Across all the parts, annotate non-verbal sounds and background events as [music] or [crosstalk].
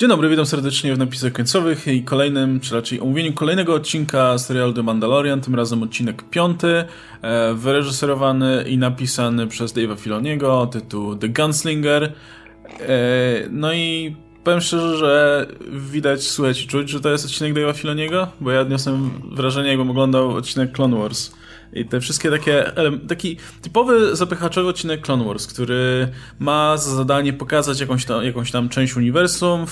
Dzień dobry, witam serdecznie w napisach końcowych i kolejnym, czy raczej omówieniu kolejnego odcinka serialu The Mandalorian, tym razem odcinek piąty, e, wyreżyserowany i napisany przez Dave'a Filoniego, tytuł The Gunslinger. E, no i powiem szczerze, że widać, słychać i czuć, że to jest odcinek Dave'a Filoniego, bo ja odniosłem wrażenie, jakbym oglądał odcinek Clone Wars. I te wszystkie takie, taki typowy zapychaczowy odcinek Clone Wars, który ma za zadanie pokazać jakąś tam, jakąś tam część uniwersum,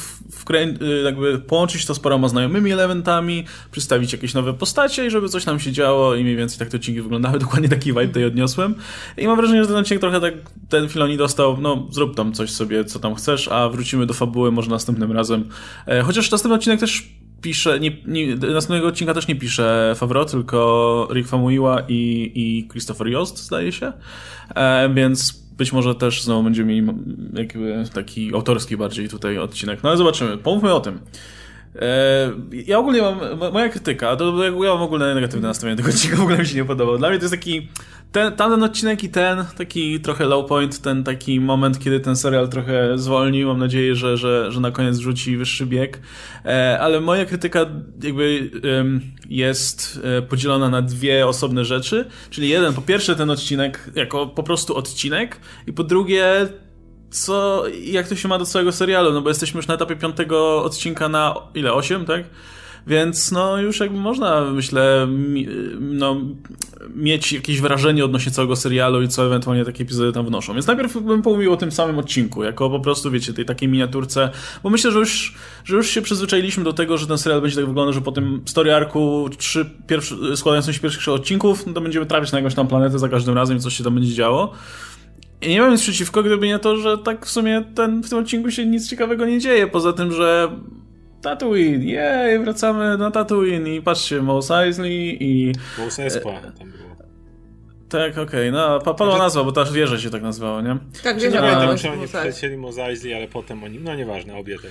wkrę- jakby połączyć to z paroma znajomymi elementami, przedstawić jakieś nowe postacie i żeby coś tam się działo i mniej więcej tak te odcinki wyglądały. Dokładnie taki vibe tutaj odniosłem. I mam wrażenie, że ten odcinek trochę tak, ten Filoni dostał, no zrób tam coś sobie, co tam chcesz, a wrócimy do fabuły może następnym razem. E, chociaż następny odcinek też pisze, nie, nie, następnego odcinka też nie pisze Favreau, tylko Rick Famuyiwa i, i Christopher Yost, zdaje się. E, więc być może też znowu będziemy mieli taki autorski bardziej tutaj odcinek. No ale zobaczymy. Pomówmy o tym. E, ja ogólnie mam, moja krytyka, to ja mam ogólnie negatywne nastawienie tego odcinka, w ogóle mi się nie podobał. Dla mnie to jest taki, ten, tamten odcinek i ten, taki trochę low point, ten taki moment, kiedy ten serial trochę zwolnił, mam nadzieję, że, że, że na koniec wrzuci wyższy bieg, e, ale moja krytyka jakby jest e, podzielona na dwie osobne rzeczy, czyli jeden, po pierwsze ten odcinek jako po prostu odcinek i po drugie co, jak to się ma do całego serialu, no bo jesteśmy już na etapie piątego odcinka na ile, osiem, tak? Więc no już jakby można, myślę, no, mieć jakieś wrażenie odnośnie całego serialu i co ewentualnie takie epizody tam wnoszą. Więc najpierw bym pomówił o tym samym odcinku, jako po prostu, wiecie, tej takiej miniaturce, bo myślę, że już, że już się przyzwyczailiśmy do tego, że ten serial będzie tak wyglądał, że po tym story arku trzy pierwszy, składającym się pierwszych odcinków, no to będziemy trafić na jakąś tam planetę za każdym razem i coś się tam będzie działo. I nie mam nic przeciwko, gdyby nie to, że tak w sumie ten, w tym odcinku się nic ciekawego nie dzieje, poza tym, że Tatooine, jej, wracamy na Tatooine i patrzcie, Mos Eisley i... Mos Espa tam było. Tak, okej, okay. no padła znaczy... nazwa, bo ta wieża się tak nazwała, nie? Tak, wieża Nie pamiętam, czy oni przylecieli Mos Eisley, ale potem oni, no nieważne, obie te...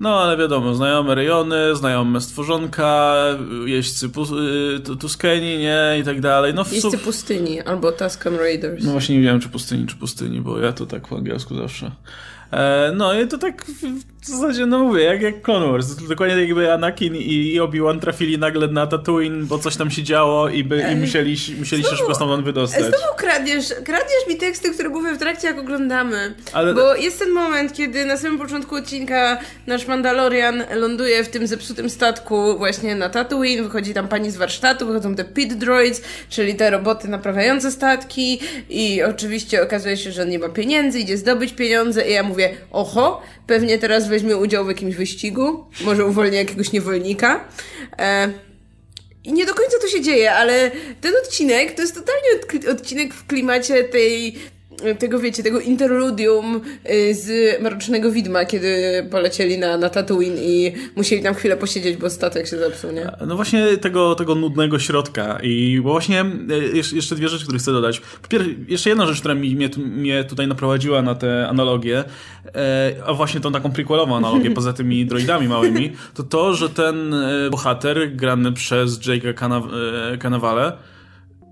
No, ale wiadomo, znajome rejony, znajome stworzonka, jeźdźcy pu- Tuskeni, nie, i tak dalej. No, w jeźdźcy pustyni, albo Tusken Raiders. No właśnie nie wiem, czy pustyni, czy pustyni, bo ja to tak po angielsku zawsze. E, no i to tak w zasadzie, no mówię, jak, jak Clone Wars. Dokładnie jakby Anakin i Obi-Wan trafili nagle na Tatooine, bo coś tam się działo i, by, i musieli, musieli się szybko stamtąd wydostać. Znowu kradniesz, kradniesz mi teksty, które mówię w trakcie, jak oglądamy. Ale... Bo jest ten moment, kiedy na samym początku odcinka nasz Mandalorian ląduje w tym zepsutym statku właśnie na Tatooine, wychodzi tam pani z warsztatu, wychodzą te pit droids, czyli te roboty naprawiające statki i oczywiście okazuje się, że on nie ma pieniędzy, idzie zdobyć pieniądze i ja mówię, oho, pewnie teraz weźmie udział w jakimś wyścigu, może uwolni jakiegoś niewolnika. E, i nie do końca to się dzieje, ale ten odcinek to jest totalnie odcinek w klimacie tej tego, wiecie, tego interludium y, z Mrocznego Widma, kiedy polecieli na, na Tatooine i musieli tam chwilę posiedzieć, bo statek się zepsuł, nie? No właśnie tego, tego nudnego środka i właśnie y, jeszcze dwie rzeczy, które chcę dodać. Po pierwsze, jeszcze jedna rzecz, która mi, mnie, mnie tutaj naprowadziła na tę analogię, e, a właśnie tą taką prequelową analogię, [laughs] poza tymi droidami małymi, to to, że ten e, bohater grany przez Jake'a Cannavale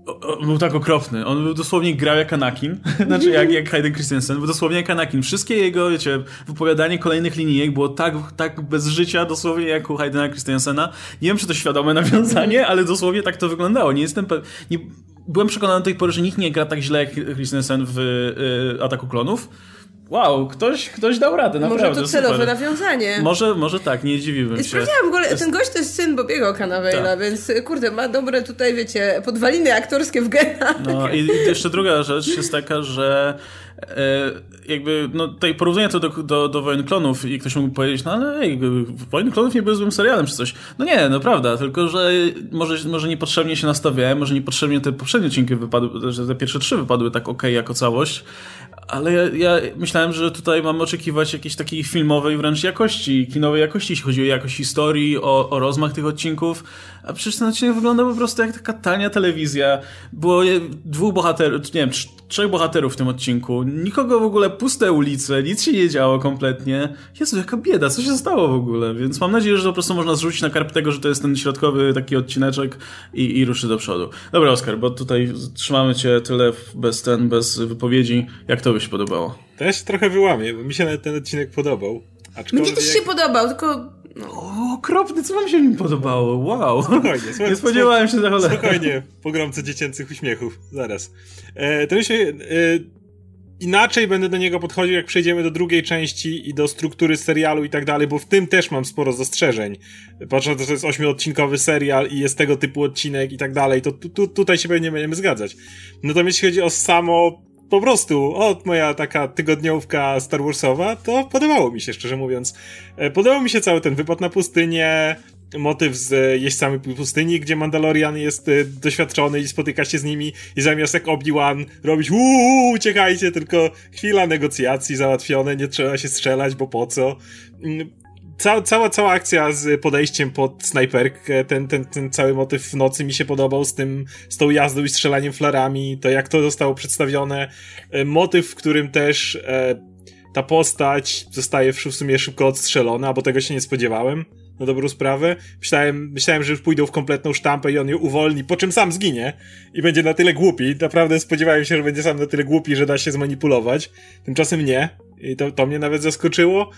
on był tak okropny. On był dosłownie grał jak Anakin. [laughs] znaczy jak, jak Hayden Christensen. Był dosłownie jak Anakin. Wszystkie jego, wiecie, wypowiadanie kolejnych linijek było tak, tak bez życia, dosłownie jak u Haydena Christensena. Nie wiem, czy to świadome [laughs] nawiązanie, ale dosłownie tak to wyglądało. Nie jestem pewien... Byłem przekonany do tej pory, że nikt nie gra tak źle jak Christensen w y, Ataku Klonów. Wow, ktoś, ktoś dał radę, naprawdę. Może to celowe super. nawiązanie. Może, może tak, nie dziwiłbym się. Sprawdziłam w ogóle, ten gość to jest syn Bobiego Cannavale'a, tak. więc kurde, ma dobre tutaj, wiecie, podwaliny aktorskie w genach. No i jeszcze druga rzecz jest taka, że e, jakby, no tutaj porównanie to do, do, do Wojen Klonów i ktoś mógł powiedzieć, no ale ej, Wojen Klonów nie był złym serialem czy coś. No nie, no prawda, tylko że może, może niepotrzebnie się nastawiałem, może niepotrzebnie te poprzednie odcinki wypadły, że te pierwsze trzy wypadły tak ok jako całość, ale ja, ja, myślałem, że tutaj mamy oczekiwać jakiejś takiej filmowej wręcz jakości, kinowej jakości, jeśli chodzi o jakość historii, o, o rozmach tych odcinków, a przecież ten odcinek wygląda po prostu jak taka tania telewizja. Było dwóch bohaterów, nie wiem, trzech bohaterów w tym odcinku, nikogo w ogóle, puste ulice, nic się nie działo kompletnie. Jezu, jaka bieda, co się stało w ogóle? Więc mam nadzieję, że to po prostu można zrzucić na karp tego, że to jest ten środkowy taki odcineczek i, i ruszy do przodu. Dobra, Oskar, bo tutaj trzymamy cię tyle bez ten, bez wypowiedzi. Jak to by się podobało? To ja się trochę wyłamię, bo mi się nawet ten odcinek podobał. Aczkolwiek... Mnie też się podobał, tylko no. O, okropny, co wam się nim podobało? Wow. Spokojnie, [laughs] nie spodziewałem się za cholerę. Spokojnie, pogromce dziecięcych uśmiechów. Zaraz. E, to się... E, inaczej będę do niego podchodził, jak przejdziemy do drugiej części i do struktury serialu i tak dalej, bo w tym też mam sporo zastrzeżeń. Patrząc, że to jest ośmiodcinkowy serial i jest tego typu odcinek i tak dalej, to tu, tu, tutaj się pewnie będziemy zgadzać. Natomiast jeśli chodzi o samo po prostu, od moja taka tygodniówka Star Warsowa, to podobało mi się, szczerze mówiąc. E, podobał mi się cały ten wypad na pustynię, motyw z jeźdźcami pustyni, gdzie Mandalorian jest e, doświadczony i spotyka się z nimi i zamiast jak Obi-Wan robić uuu, uciekajcie, tylko chwila negocjacji załatwione, nie trzeba się strzelać, bo po co. Ca cała, cała akcja z podejściem pod snajperkę, ten, ten, ten cały motyw w nocy mi się podobał z tym, z tą jazdą i strzelaniem flarami, to jak to zostało przedstawione. E, motyw, w którym też e, ta postać zostaje w sumie szybko odstrzelona, bo tego się nie spodziewałem na dobrą sprawę. Myślałem, myślałem, że już pójdą w kompletną sztampę i on ją uwolni, po czym sam zginie i będzie na tyle głupi. Naprawdę spodziewałem się, że będzie sam na tyle głupi, że da się zmanipulować. Tymczasem nie. I to, to mnie nawet zaskoczyło.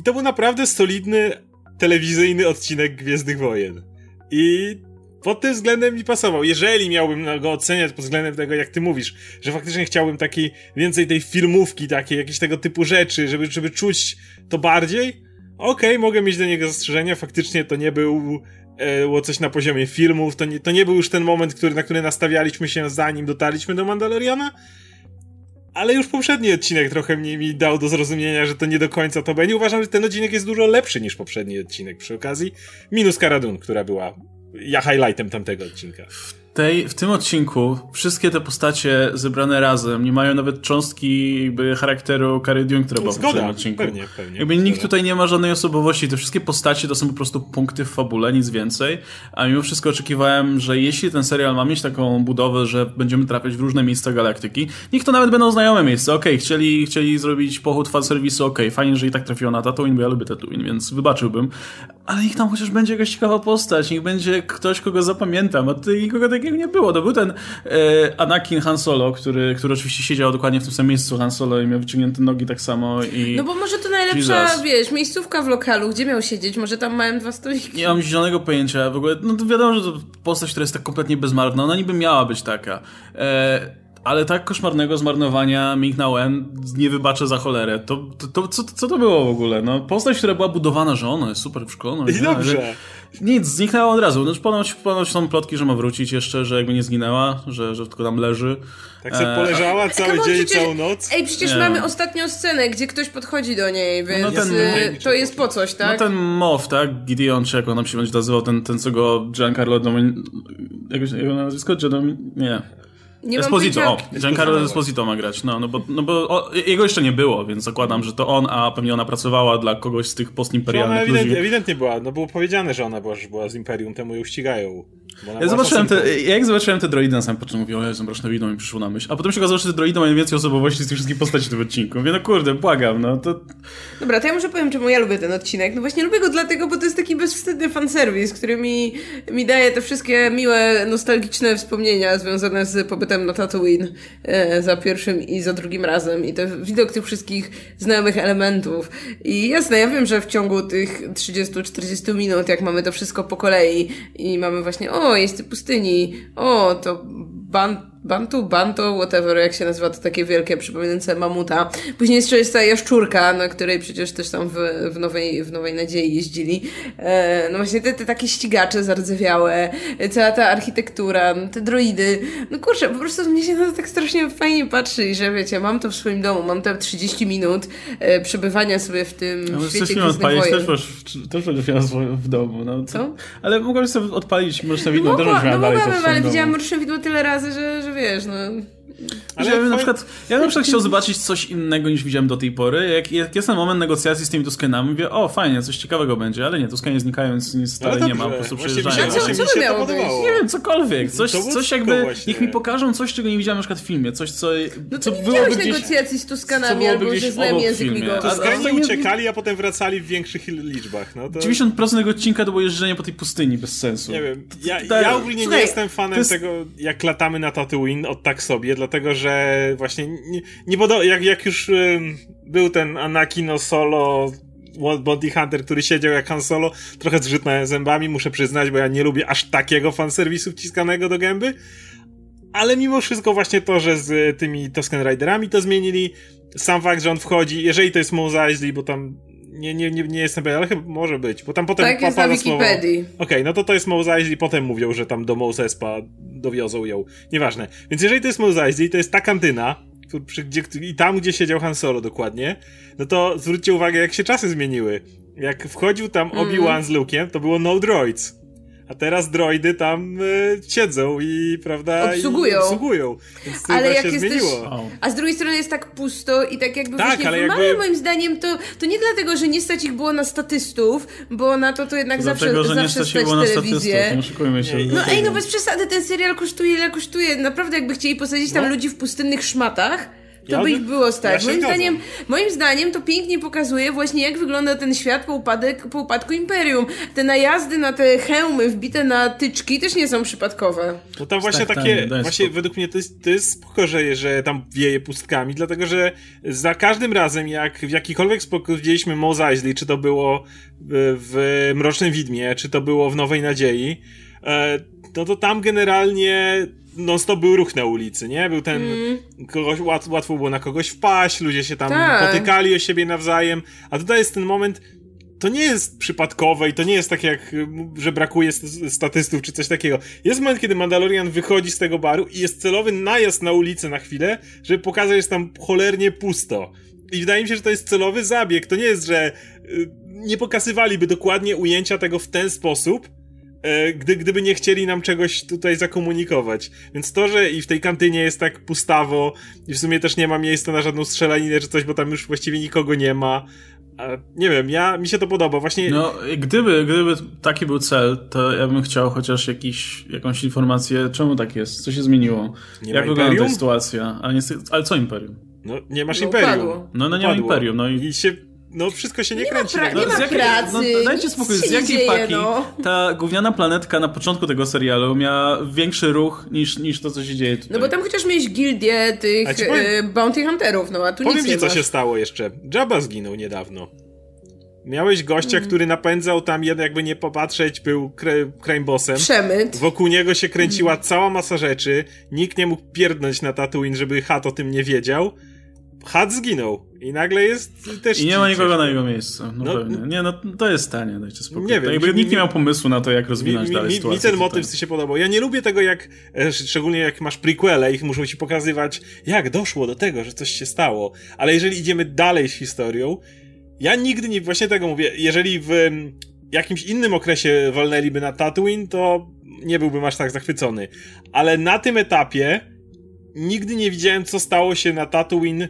I to był naprawdę solidny telewizyjny odcinek Gwiezdnych Wojen. I pod tym względem mi pasował. Jeżeli miałbym go oceniać pod względem tego, jak ty mówisz, że faktycznie chciałbym takiej, więcej tej filmówki takiej, jakieś tego typu rzeczy, żeby, żeby czuć to bardziej, okej, okay, mogę mieć do niego zastrzeżenia, faktycznie to nie był e, było coś na poziomie filmów, to nie, to nie był już ten moment, który, na który nastawialiśmy się zanim dotarliśmy do Mandaloriana, ale już poprzedni odcinek trochę mnie mi dał do zrozumienia, że to nie do końca to będzie. Uważam, że ten odcinek jest dużo lepszy niż poprzedni odcinek przy okazji. Minus Karadun, która była ja highlightem tamtego odcinka tej, w tym odcinku wszystkie te postacie zebrane razem nie mają nawet cząstki jakby charakteru Cara Dune, która była w poprzednim odcinku. Pewnie, pewnie. Jakby nikt tutaj nie ma żadnej osobowości. Te wszystkie postacie to są po prostu punkty w fabule, nic więcej. A mimo wszystko oczekiwałem, że jeśli ten serial ma mieć taką budowę, że będziemy trafiać w różne miejsca galaktyki, niech to nawet będą znajome miejsca. Okej, okay, chcieli, chcieli zrobić pochód fanserwisu, okej, okay, fajnie, że i tak trafiło na Tatooine, bo ja lubię Tatooine, więc wybaczyłbym. Ale niech tam chociaż będzie jakaś ciekawa postać, niech będzie ktoś, kogo zapamiętam, a tutaj nikogo takiego nie było. To był ten e, Anakin Han Solo, który, który oczywiście siedział dokładnie w tym samym miejscu Han Solo i miał wyciągnięte nogi tak samo i... No bo może to najlepsza, Jesus. wiesz, miejscówka w lokalu, gdzie miał siedzieć, może tam mają dwa stoliki. Nie mam zielonego pojęcia, w ogóle, no to wiadomo, że to postać, która jest tak kompletnie bezmarna, ona niby miała być taka. E, ale tak koszmarnego zmarnowania Ming Na Wen nie wybaczę za cholerę. To, to, to co, co to było w ogóle? No, postać, która była budowana, że ona jest super szkole. I dobrze. Nic, zniknęła od razu. Znaczy, ponoć, ponoć są plotki, że ma wrócić jeszcze, że jakby nie zginęła, że, że tylko tam leży. Tak sobie poleżała e... cały dzień, przecież, całą noc. Ej, przecież nie. mamy ostatnią scenę, gdzie ktoś podchodzi do niej, więc no ten, to jest po coś, tak? No ten Moff, tak? Gideon, czy jak on się będzie nazywał, ten, ten co go Giancarlo Domin... Jak jego nazwisko? Domin... Nie. Nie Esposito, o, Giancarlo Esposito ma grać, no, no bo, no bo o, jego jeszcze nie było, więc zakładam, że to on, a pewnie ona pracowała dla kogoś z tych postimperialnych no, ewidentnie, ewidentnie była, no było powiedziane, że ona była, że była z Imperium, temu ją ścigają. Ja zobaczyłem te, jak zobaczyłem te droidy na samym początku, mówię, o Jezu, mroczne widmo mi przyszło na myśl. A potem się okazało, że te droidy mają więcej osobowości z tych wszystkich postaci w tym odcinku. Mówię, no kurde, błagam, no to... Dobra, to ja może powiem, czemu ja lubię ten odcinek. No właśnie lubię go dlatego, bo to jest taki bezwstydny fanserwis, który mi, mi daje te wszystkie miłe, nostalgiczne wspomnienia związane z pobytem na Tatooine e, za pierwszym i za drugim razem. I to widok tych wszystkich znajomych elementów. I jasne, ja wiem, że w ciągu tych 30-40 minut, jak mamy to wszystko po kolei i mamy właśnie, o, jest pustyni, o, to ban Bantu, Banto, whatever, jak się nazywa, to takie wielkie, przypominające mamuta. Później jeszcze jest ta jaszczurka, na której przecież też tam w, w, Nowej, w Nowej Nadziei jeździli. E, no właśnie te, te takie ścigacze zardzewiałe, cała ta architektura, te droidy. No kurczę, po prostu mnie się na to tak strasznie fajnie patrzy i że wiecie, mam to w swoim domu, mam te 30 minut e, przebywania sobie w tym no, świecie Gwiezdnych Też masz, też będziesz miała w domu. No. Co? Ale mogłabyś sobie odpalić Mroczne Widmo, no, też no, dalej mogłabym, ale widziałam Mroczne Widmo tyle razy, że, że że wiesz, no... Ale ja, na przykład, ja na przykład chciał zobaczyć coś innego niż widziałem do tej pory. Jak, jak jest ten moment negocjacji z tymi Tuskenami, mówię, o fajnie, coś ciekawego będzie, ale nie, Tuskanie znikają, więc nic stale nie ma, po prostu przejeżdżają. Co, co by miało być? Nie wiem, cokolwiek. Coś, coś jakby, właśnie. niech mi pokażą coś, czego nie widziałem na przykład w filmie. Coś, co, no co nie byłoby gdzieś... negocjacji z Tuskanami, albo że znam język migowy. Tuskani uciekali, a potem wracali w większych liczbach. No to... 90% tego odcinka to było jeżdżenie po tej pustyni, bez sensu. Nie wiem, ja, ja ogólnie nie jestem fanem tego, jak latamy na Tatooine od tak sobie, dlatego że właśnie nie, nie podo- jak, jak już był ten Anakino Solo Bounty Hunter, który siedział jak Han Solo, trochę zgrzytnąłem zębami, muszę przyznać, bo ja nie lubię aż takiego fanserwisu wciskanego do gęby, ale mimo wszystko właśnie to, że z tymi Tosken Riderami to zmienili, sam fakt, że on wchodzi, jeżeli to jest Mos Eisley, bo tam nie, nie, nie, nie jestem pewien, ale chyba może być, bo tam potem tak jest na Wikipedii. Okej, okay, no to to jest Mos Eisley, potem mówią, że tam do Mos Espa dowiozą ją. Nieważne. Więc jeżeli to jest Mos Eisley, to jest ta kantyna, gdzie, i tam, gdzie siedział Han Solo dokładnie, no to zwróćcie uwagę, jak się czasy zmieniły. Jak wchodził tam Obi-Wan mm. z Luke'em, to było no droids. A teraz droidy tam y, siedzą i, prawda, obsługują. I obsługują. Więc ale jak się jesteś, zmieniło. A z drugiej strony jest tak pusto i tak jakby tak, właśnie ale jakby... moim zdaniem to, to nie dlatego, że nie stać ich było na statystów, bo na to to jednak zawsze, dlatego, że zawsze nie stać, było telewizję. Nie się. No ej, no bez przesady, ten serial kosztuje ile kosztuje. Naprawdę jakby chcieli posadzić tam no. ludzi w pustynnych szmatach, to ja by ich było stać. Ja moim, zdaniem, moim zdaniem to pięknie pokazuje właśnie jak wygląda ten świat po, upadek, po upadku Imperium. Te najazdy na te hełmy wbite na tyczki też nie są przypadkowe. No tam właśnie tak, takie, tam, właśnie według mnie to jest, to jest spoko, że, że tam wieje pustkami, dlatego że za każdym razem jak w jakikolwiek sposób widzieliśmy Mos Eisley, czy to było w Mrocznym Widmie, czy to było w Nowej Nadziei, e, no to tam generalnie non-stop był ruch na ulicy, nie? Był ten, mm. kogoś, łat, łatwo było na kogoś wpaść, ludzie się tam tak. potykali o siebie nawzajem, a tutaj jest ten moment, to nie jest przypadkowe i to nie jest tak jak, że brakuje statystów czy coś takiego. Jest moment, kiedy Mandalorian wychodzi z tego baru i jest celowy najazd na ulicę na chwilę, żeby pokazać, że jest tam cholernie pusto. I wydaje mi się, że to jest celowy zabieg. To nie jest, że y, nie pokazywaliby dokładnie ujęcia tego w ten sposób, gdy, gdyby nie chcieli nam czegoś tutaj zakomunikować. Więc to, że i w tej kantynie jest tak pustawo i w sumie też nie ma miejsca na żadną strzelaninę czy coś, bo tam już właściwie nikogo nie ma. Nie wiem, ja, mi się to podoba, właśnie... No, gdyby, gdyby taki był cel, to ja bym chciał chociaż jakiś, jakąś informację, czemu tak jest, co się zmieniło, nie jak wygląda ta sytuacja, ale, nie, ale co Imperium? No, nie masz no, Imperium. No, no nie ma Imperium, no i... I się no wszystko się nie, nie kręci. Ma pra- no, nie ma jakiej, pracy. No, dajcie spokój, z jakiej dzieje, paki no. ta gówniana planetka na początku tego serialu miała większy ruch niż, niż to, co się dzieje tutaj. No bo tam chociaż miałeś gildię tych powiem, e, bounty hunterów, no a tu powiem nic ci, nie co się stało jeszcze. Jabba zginął niedawno. Miałeś gościa, mm. który napędzał tam, jakby nie popatrzeć, był crime bossem. Przemyt. Wokół niego się kręciła mm. cała masa rzeczy. Nikt nie mógł pierdnąć na Tatooine, żeby Hat o tym nie wiedział. Hat zginął. I nagle jest też. I nie ma nikogo na jego miejscu. No, no pewnie. Nie, no to jest stanie, dajcie spokój. Nie wiem, jakby nikt nie miał pomysłu na to, jak rozwinąć mi, dalej mi, sytuację. Mi ten motyw tutaj. się podobał. Ja nie lubię tego, jak e, szczególnie jak masz prequele i muszą ci pokazywać, jak doszło do tego, że coś się stało. Ale jeżeli idziemy dalej z historią, ja nigdy nie, właśnie tego mówię, jeżeli w jakimś innym okresie walnęliby na Tatooine, to nie byłbym aż tak zachwycony. Ale na tym etapie nigdy nie widziałem, co stało się na Tatooine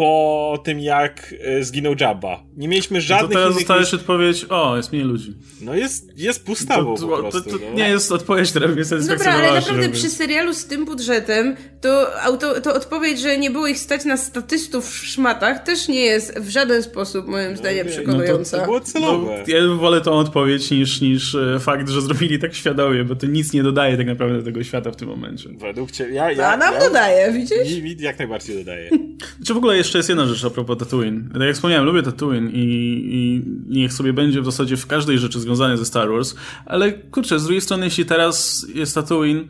po tym, jak e, zginął Jabba. Nie mieliśmy żadnych no to teraz dostajesz odpowiedź, o, jest mniej ludzi. No jest, jest pustawo to, to, po prostu. To, to no. nie jest odpowiedź, która mnie Dobra, ale naprawdę żeby... przy serialu z tym budżetem, to, auto, to odpowiedź, że nie było ich stać na statystów w szmatach, też nie jest w żaden sposób, moim no, zdaniem, no, przekonująca. No to, było celowe. No, ja wolę tą odpowiedź niż, niż e, fakt, że zrobili tak świadomie, bo to nic nie dodaje tak naprawdę do tego świata w tym momencie. Według ciebie, ja, ja, A nam ja, dodaje, widzisz? Mi, mi jak najbardziej dodaje. Czy w ogóle jeszcze jest jedna rzecz a propos Tatooine. Tak jak wspomniałem, lubię Tatooine i, i niech sobie będzie w zasadzie w każdej rzeczy związane ze Star Wars, ale kurczę, z drugiej strony, jeśli teraz jest Tatooine,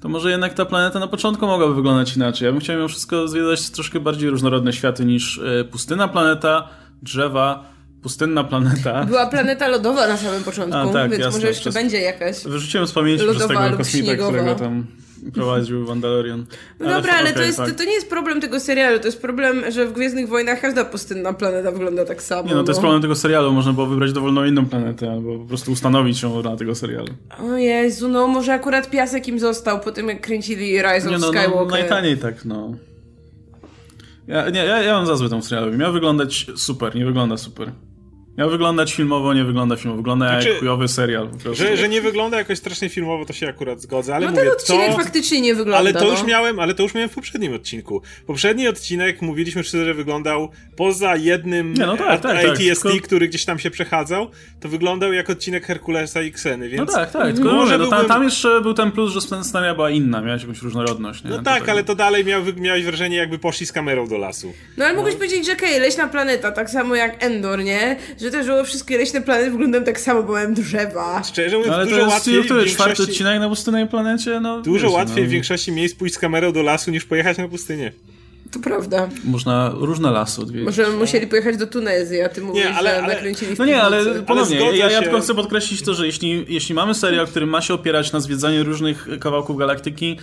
to może jednak ta planeta na początku mogłaby wyglądać inaczej. Ja bym chciał mimo wszystko zwiedzać troszkę bardziej różnorodne światy niż e, pustyna planeta, drzewa, pustynna planeta. [laughs] Była planeta lodowa na samym początku, A, tak, więc jasne, może jeszcze przez... będzie jakaś. Wyrzuciłem z pamięci przez tego kosmita, którego tam prowadził Mandalorian. No ale dobra, ale okay, to, jest, to, to, nie jest problem tego serialu, to jest problem, że w Gwiezdnych Wojnach każda pustynna planeta wygląda tak samo. Nie, no to jest problem tego serialu, można było wybrać dowolną inną planetę, albo po prostu ustanowić ją dla tego serialu. O Jezu, no może akurat piasek im został po tym, jak kręcili Rise nie, of no, no Skywalker. No, najtaniej tak, no. Ja, nie, ja, ja mam za złe tą serialowi. Miał wyglądać super, nie wygląda super. Miał wyglądać filmowo, nie wygląda filmowo. Wygląda znaczy, jak chujowy serial. Że, że nie wygląda jakoś strasznie filmowo, to się akurat zgodzę, ale no mówię, ten odcinek to... faktycznie nie wygląda. Ale to no. już miałem, ale to już miałem w poprzednim odcinku. Poprzedni odcinek, mówiliśmy szczerze, że wyglądał poza jednym nie, no tak, tak, ATST, tak, który gdzieś tam się przechadzał, to wyglądał jak odcinek Herkulesa i Xeny, więc... No tak, tak, tylko może byłbym... tam, tam, jeszcze był ten plus, że scenaria była inna, miałeś jakąś różnorodność. Nie? No tak, ale to dalej miał, miałeś wrażenie, jakby poszli z kamerą do lasu. No ale mogłeś no. powiedzieć, że okej, okay, leśna planeta, tak samo jak Endor, nie? Że też było wszystkie leśne planety wyglądają tak samo, bo mają drzewa. Szczerze mówiąc, no, ale dużo to jest łatwiej... Który, większości... czwarty odcinek na pustynnej planecie? No, dużo wiesz, łatwiej no. w większości miejsc pójść z kamerą do lasu, niż pojechać na pustynię. To prawda. Można różne lasy odwiedzić. Może musieli pojechać do Tunezji, a ty mówisz, nie, ale, że ale... nakręcili No nie, ale ponownie, ale ja, ja tylko chcę podkreślić to, że jeśli, jeśli mamy serial, który ma się opierać na zwiedzaniu różnych kawałków galaktyki,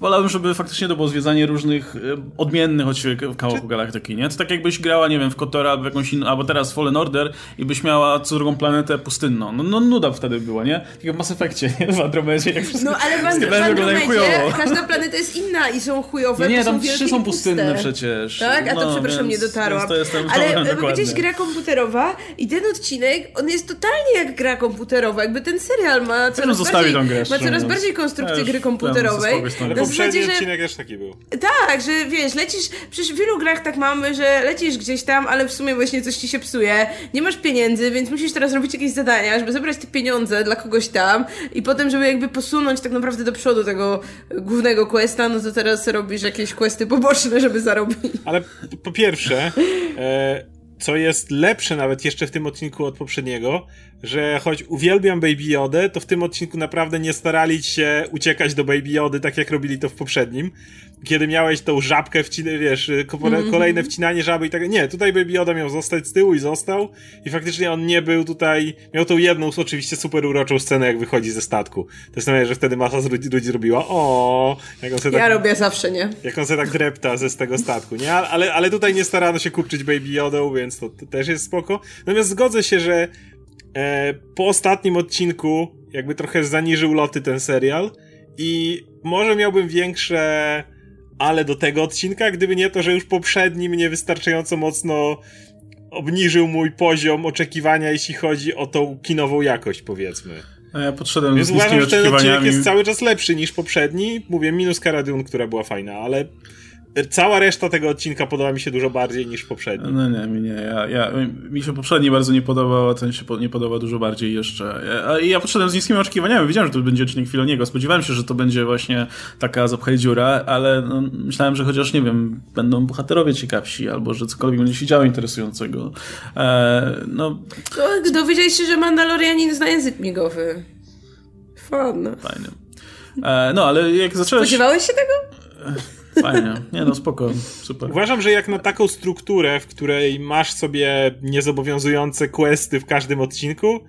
wolałbym, żeby faktycznie to było zwiedzanie różnych e, odmiennych od siebie kawałków galaktyki, nie? To tak jakbyś grała, nie wiem, w Kotora albo jakąś inną, albo teraz Fallen Order i byś miała co drugą planetę pustynną. No, no nuda wtedy była, nie? Tak jak w Mass Effectie, nie? W Andromedzie. Jak no ale w, w Andromedzie każda planeta jest inna i są chujowe, no Nie, tam trzy są pustynne przecież. Tak? A to no, przepraszam, więc, nie dotarłam. to jestem ale gdzieś gra komputerowa i ten odcinek, on jest totalnie jak gra komputerowa. Jakby ten serial ma coraz, bardziej, grę, ma coraz bardziej konstrukcję ja gry komputerowej. Na poprzedni odcinek też taki był. Tak, że wiesz, lecisz, przecież w wielu grach tak mamy, że lecisz gdzieś tam, ale w sumie właśnie coś ci się psuje, nie masz pieniędzy, więc musisz teraz robić jakieś zadania, żeby zebrać te pieniądze dla kogoś tam i potem, żeby jakby posunąć tak naprawdę do przodu tego głównego questa, no to teraz robisz jakieś questy poboczne, żeby zarobić. Ale po pierwsze, e, co jest lepsze nawet jeszcze w tym odcinku od poprzedniego, że choć uwielbiam Baby Yodę, to w tym odcinku naprawdę nie starali się uciekać do Baby Jody tak jak robili to w poprzednim. Kiedy miałeś tą żabkę, wcina, wiesz, mm-hmm. kolejne wcinanie żaby i tak. Nie, tutaj Baby Yoda miał zostać z tyłu i został. I faktycznie on nie był tutaj. Miał tą jedną, oczywiście super uroczą scenę, jak wychodzi ze statku. To jest że wtedy masa z ludzi, ludzi zrobiła. O, jak on sobie Ja tak, robię zawsze, nie? Jak on sobie tak drepta ze z tego statku, nie? Ale, ale tutaj nie starano się kupczyć Baby Yodą, więc to, to też jest spoko. Natomiast zgodzę się, że e, po ostatnim odcinku jakby trochę zaniżył loty ten serial i może miałbym większe ale do tego odcinka, gdyby nie to, że już poprzedni mnie wystarczająco mocno obniżył mój poziom oczekiwania, jeśli chodzi o tą kinową jakość, powiedzmy. A ja podszedłem Więc z uważam, że ten odcinek jest cały czas lepszy niż poprzedni. Mówię, minus Karadiun, która była fajna, ale Cała reszta tego odcinka podoba mi się dużo bardziej niż poprzedni. No nie, mi nie. Ja, ja, mi się poprzedni bardzo nie podobał, a ten się nie podoba dużo bardziej jeszcze. Ja, ja podszedłem z niskimi oczekiwaniami. Wiedziałem, że to będzie odcinek Filoniego. Spodziewałem się, że to będzie właśnie taka zapchaj dziura, ale no, myślałem, że chociaż, nie wiem, będą bohaterowie ciekawsi, albo że cokolwiek będzie się działo interesującego. E, no... To dowiedziałeś się, że Mandalorianin zna język migowy. Fajne. Fajnie. E, no, ale jak zacząłeś... Spodziewałeś się tego? Fajnie. Nie no, spoko. Super. Uważam, że jak na taką strukturę, w której masz sobie niezobowiązujące questy w każdym odcinku,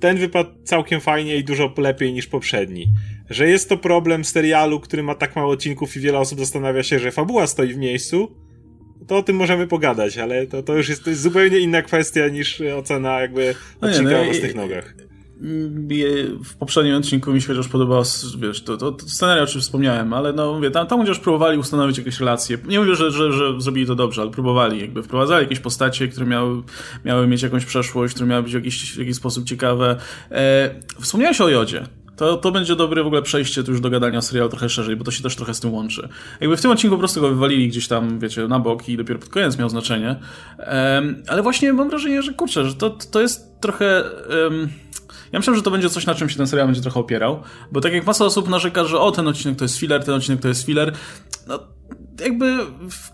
ten wypadł całkiem fajnie i dużo lepiej niż poprzedni. Że jest to problem serialu, który ma tak mało odcinków i wiele osób zastanawia się, że fabuła stoi w miejscu, to o tym możemy pogadać, ale to, to już jest, to jest zupełnie inna kwestia niż ocena jakby odcinka no nie, no, o własnych nogach w poprzednim odcinku mi się chociaż podobało, wiesz, to, to, to o czym wspomniałem, ale no mówię, tam, tam chociaż próbowali ustanowić jakieś relacje. Nie mówię, że, że, że zrobili to dobrze, ale próbowali, jakby wprowadzali jakieś postacie, które miały, miały mieć jakąś przeszłość, które miały być w jakiś, w jakiś sposób ciekawe. E, wspomniałeś o Jodzie. To, to będzie dobre w ogóle przejście tu już do gadania o serialu trochę szerzej, bo to się też trochę z tym łączy. Jakby w tym odcinku po prostu go wywalili gdzieś tam, wiecie, na bok i dopiero pod koniec miał znaczenie. Um, ale właśnie mam wrażenie, że kurczę, że to, to jest trochę... Um, ja myślę, że to będzie coś, na czym się ten serial będzie trochę opierał, bo tak jak masa osób narzeka, że o, ten odcinek to jest filler, ten odcinek to jest filler, no jakby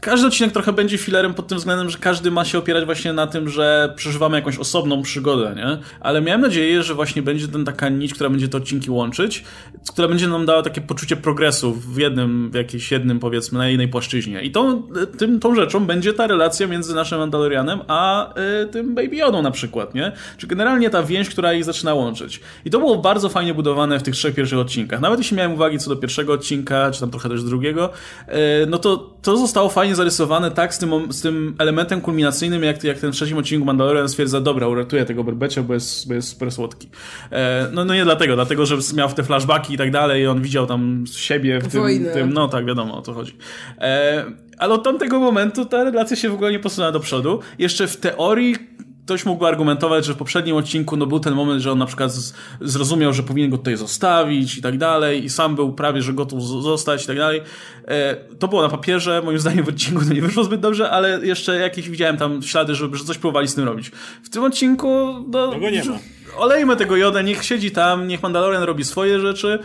każdy odcinek trochę będzie filerem pod tym względem, że każdy ma się opierać właśnie na tym, że przeżywamy jakąś osobną przygodę, nie? Ale miałem nadzieję, że właśnie będzie ten taka nić, która będzie te odcinki łączyć, która będzie nam dała takie poczucie progresu w jednym, w jakimś jednym, powiedzmy, na jednej płaszczyźnie. I tą, tym, tą rzeczą będzie ta relacja między naszym Mandalorianem a y, tym Baby Yodą na przykład, nie? Czy generalnie ta więź, która ich zaczyna łączyć. I to było bardzo fajnie budowane w tych trzech pierwszych odcinkach. Nawet jeśli miałem uwagi co do pierwszego odcinka, czy tam trochę też drugiego, y, no to to, zostało fajnie zarysowane tak z tym, z tym elementem kulminacyjnym, jak, jak ten w trzecim odcinku Mandalorian stwierdza, dobra, uratuję tego berbecia, bo jest, bo jest super słodki. E, no, no nie dlatego, dlatego, że miał te flashbacki i tak dalej i on widział tam siebie w tym, tym no tak, wiadomo o co chodzi. E, ale od tamtego momentu ta relacja się w ogóle nie posunęła do przodu. Jeszcze w teorii ktoś mógłby argumentować, że w poprzednim odcinku no, był ten moment, że on na przykład zrozumiał, że powinien go tutaj zostawić i tak dalej i sam był prawie, że gotów zostać i tak dalej. E, to było na papierze, moim zdaniem w odcinku to nie wyszło zbyt dobrze, ale jeszcze jakieś widziałem tam ślady, że, że coś próbowali z tym robić. W tym odcinku no, no nie ma. olejmy tego Jodę, niech siedzi tam, niech Mandalorian robi swoje rzeczy,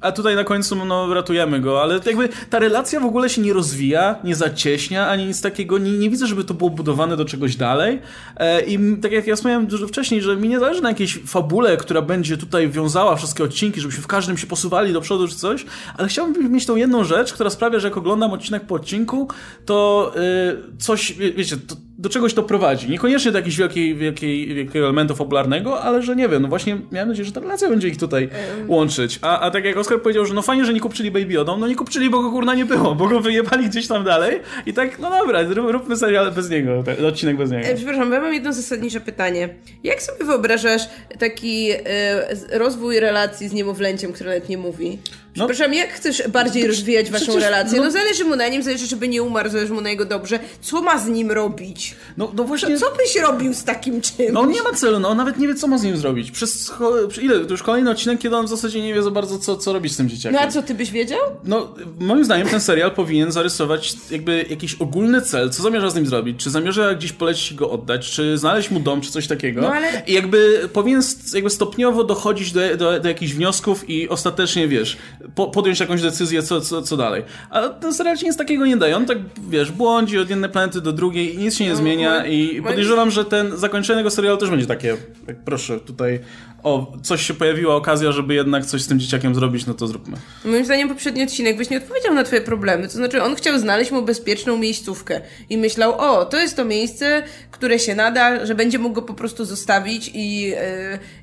a tutaj na końcu no, ratujemy go, ale jakby ta relacja w ogóle się nie rozwija, nie zacieśnia, ani nic takiego, nie, nie widzę, żeby to było budowane do czegoś dalej. E, i tak jak ja wspomniałem dużo wcześniej, że mi nie zależy na jakiejś fabule, która będzie tutaj wiązała wszystkie odcinki, żebyśmy w każdym się posuwali do przodu czy coś, ale chciałbym mieć tą jedną rzecz, która sprawia, że jak oglądam odcinek po odcinku, to y, coś, wiecie, to, do czegoś to prowadzi. Niekoniecznie do jakiegoś wielkiej, wielkiej, wielkiego elementu fabularnego, ale że nie wiem, no właśnie miałem nadzieję, że ta relacja będzie ich tutaj łączyć. A, a tak jak Oskar powiedział, że no fajnie, że nie kupczyli Baby Yoda, no nie kupczyli, bo go kurna nie było, bo go wyjebali gdzieś tam dalej i tak, no dobra, róbmy serial bez niego, ten odcinek bez niego. E, przepraszam, ja mam jedno zasadnicze pytanie. Jak sobie wyobrażasz taki e, rozwój relacji z niemowlęciem, który nawet nie mówi? No, Przepraszam, jak chcesz bardziej rozwijać waszą przecież, relację? No, no, zależy mu na nim, zależy, żeby nie umarł, zależy mu na jego dobrze. Co ma z nim robić? No, no właśnie... Co, co byś robił z takim czymś? No on nie ma celu, no on nawet nie wie, co ma z nim zrobić. Przez ile? To już kolejny odcinek, kiedy on w zasadzie nie wie za bardzo, co, co robić z tym dzieciakiem. No a co, ty byś wiedział? No, moim zdaniem ten serial powinien zarysować jakby jakiś ogólny cel, co zamierza z nim zrobić. Czy zamierza gdzieś polecić go oddać, czy znaleźć mu dom, czy coś takiego. No ale... I jakby powinien jakby stopniowo dochodzić do, do, do jakichś wniosków i ostatecznie, wiesz, po, podjąć jakąś decyzję, co, co, co dalej. A ten serial ci nic takiego nie daje. On tak, wiesz, błądzi od jednej planety do drugiej i nic się nie no, zmienia i podejrzewam, że ten zakończenie tego serialu też będzie takie, proszę, tutaj o, coś się pojawiła okazja, żeby jednak coś z tym dzieciakiem zrobić, no to zróbmy. Moim zdaniem poprzedni odcinek byś nie odpowiedział na twoje problemy. To znaczy, on chciał znaleźć mu bezpieczną miejscówkę i myślał, o, to jest to miejsce, które się nada, że będzie mógł go po prostu zostawić i, yy,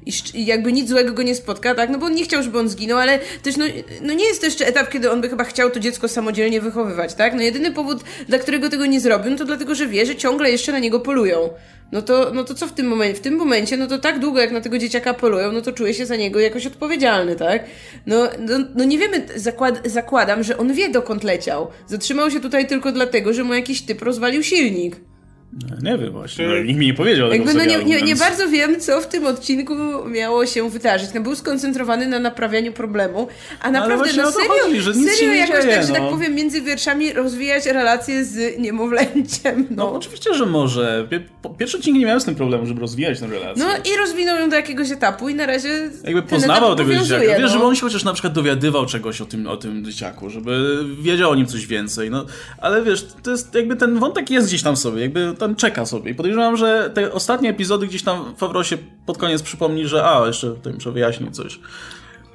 i, i, jakby nic złego go nie spotka, tak? No bo on nie chciał, żeby on zginął, ale też no, no nie jest to jeszcze etap, kiedy on by chyba chciał to dziecko samodzielnie wychowywać, tak? No jedyny powód, dla którego tego nie zrobił, no to dlatego, że wie, że ciągle jeszcze na niego polują no to, no to co w tym momencie? W tym momencie, no to tak długo jak na tego dzieciaka polują, no to czuję się za niego jakoś odpowiedzialny, tak? No, no, no nie wiemy, zakład, zakładam, że on wie dokąd leciał. Zatrzymał się tutaj tylko dlatego, że mu jakiś typ rozwalił silnik. Nie wiem właśnie, no, nikt mi nie powiedział Jakby, no, nie, nie, więc... nie, bardzo wiem, co w tym odcinku miało się wydarzyć. No, był skoncentrowany na naprawianiu problemu, a naprawdę, no, no serio, chodzi, że nic serio jakoś dzieje, tak, no. że tak no. powiem, między wierszami rozwijać relacje z niemowlęciem. No, no oczywiście, że może. Pierwszy odcinek nie miałem z tym problemu, żeby rozwijać tę relację. No i rozwinął ją do jakiegoś etapu i na razie Jakby poznawał tego dzieciaka. Wiesz, no. żeby on się chociaż na przykład dowiadywał czegoś o tym, o tym dzieciaku, żeby wiedział o nim coś więcej. No, ale wiesz, to jest jakby ten wątek jest gdzieś tam sobie, jakby tam czeka sobie. I podejrzewam, że te ostatnie epizody gdzieś tam Favreau się pod koniec przypomni, że a, jeszcze tutaj muszę wyjaśnić coś.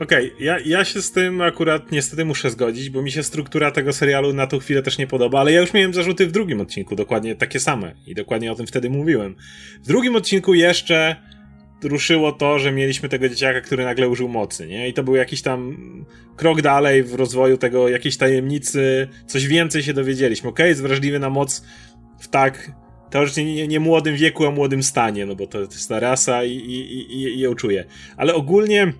Okej, okay, ja, ja się z tym akurat niestety muszę zgodzić, bo mi się struktura tego serialu na tą chwilę też nie podoba, ale ja już miałem zarzuty w drugim odcinku, dokładnie takie same i dokładnie o tym wtedy mówiłem. W drugim odcinku jeszcze ruszyło to, że mieliśmy tego dzieciaka, który nagle użył mocy, nie? I to był jakiś tam krok dalej w rozwoju tego, jakiejś tajemnicy, coś więcej się dowiedzieliśmy. Okej, okay, jest wrażliwy na moc w tak teoretycznie nie, nie młodym wieku, a młodym stanie, no bo to, to jest ta rasa i, i, i, i ją czuje. Ale ogólnie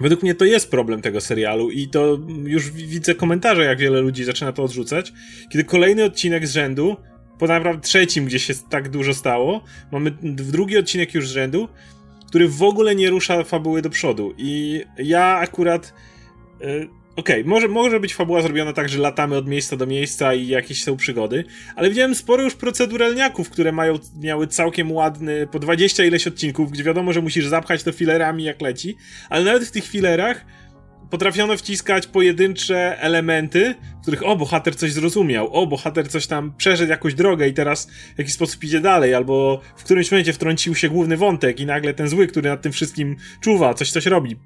Według mnie to jest problem tego serialu i to już widzę komentarze, jak wiele ludzi zaczyna to odrzucać, kiedy kolejny odcinek z rzędu, po naprawdę trzecim, gdzie się tak dużo stało, mamy drugi odcinek już z rzędu, który w ogóle nie rusza fabuły do przodu. I ja akurat y, Okej, okay, może, może być fabuła zrobiona tak, że latamy od miejsca do miejsca i jakieś są przygody, ale widziałem sporo już proceduralniaków, które mają, miały całkiem ładny, po 20 ileś odcinków, gdzie wiadomo, że musisz zapchać to filerami jak leci, ale nawet w tych filerach potrafiono wciskać pojedyncze elementy, w których o, bohater coś zrozumiał, o, bohater coś tam przeszedł jakąś drogę i teraz w jakiś sposób idzie dalej, albo w którymś momencie wtrącił się główny wątek i nagle ten zły, który nad tym wszystkim czuwa, coś coś robi,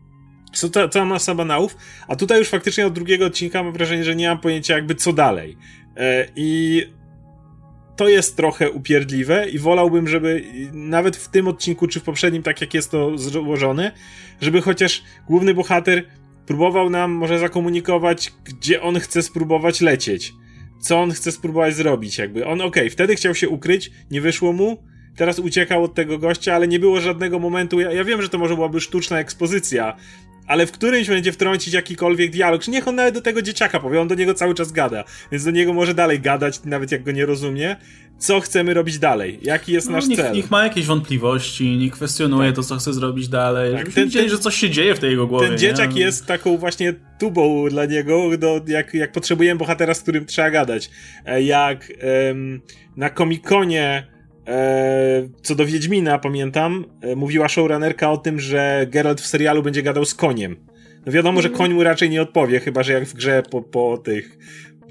są to, cała masa banałów, a tutaj już faktycznie od drugiego odcinka mam wrażenie, że nie mam pojęcia jakby co dalej. E, I to jest trochę upierdliwe i wolałbym, żeby nawet w tym odcinku, czy w poprzednim, tak jak jest to złożone, żeby chociaż główny bohater próbował nam może zakomunikować, gdzie on chce spróbować lecieć. Co on chce spróbować zrobić, jakby. On, okej, okay, wtedy chciał się ukryć, nie wyszło mu, teraz uciekał od tego gościa, ale nie było żadnego momentu. Ja, ja wiem, że to może byłaby sztuczna ekspozycja, ale w którymś będzie wtrącić jakikolwiek dialog, czy niech on nawet do tego dzieciaka powie, on do niego cały czas gada, więc do niego może dalej gadać, nawet jak go nie rozumie, co chcemy robić dalej, jaki jest no, nasz niech, cel. Niech ma jakieś wątpliwości, niech kwestionuje tak. to, co chce zrobić dalej, tak, ten, widzieli, że coś się dzieje w tej jego głowie. Ten dzieciak nie? jest taką właśnie tubą dla niego, do, jak, jak potrzebujemy bohatera, z którym trzeba gadać. E, jak um, na Comic-Conie e, co do Wiedźmina, pamiętam, e, mówiła showrunnerka o tym, że Geralt w serialu będzie gadał z koniem. No wiadomo, że mhm. koń mu raczej nie odpowie, chyba że jak w grze po, po tych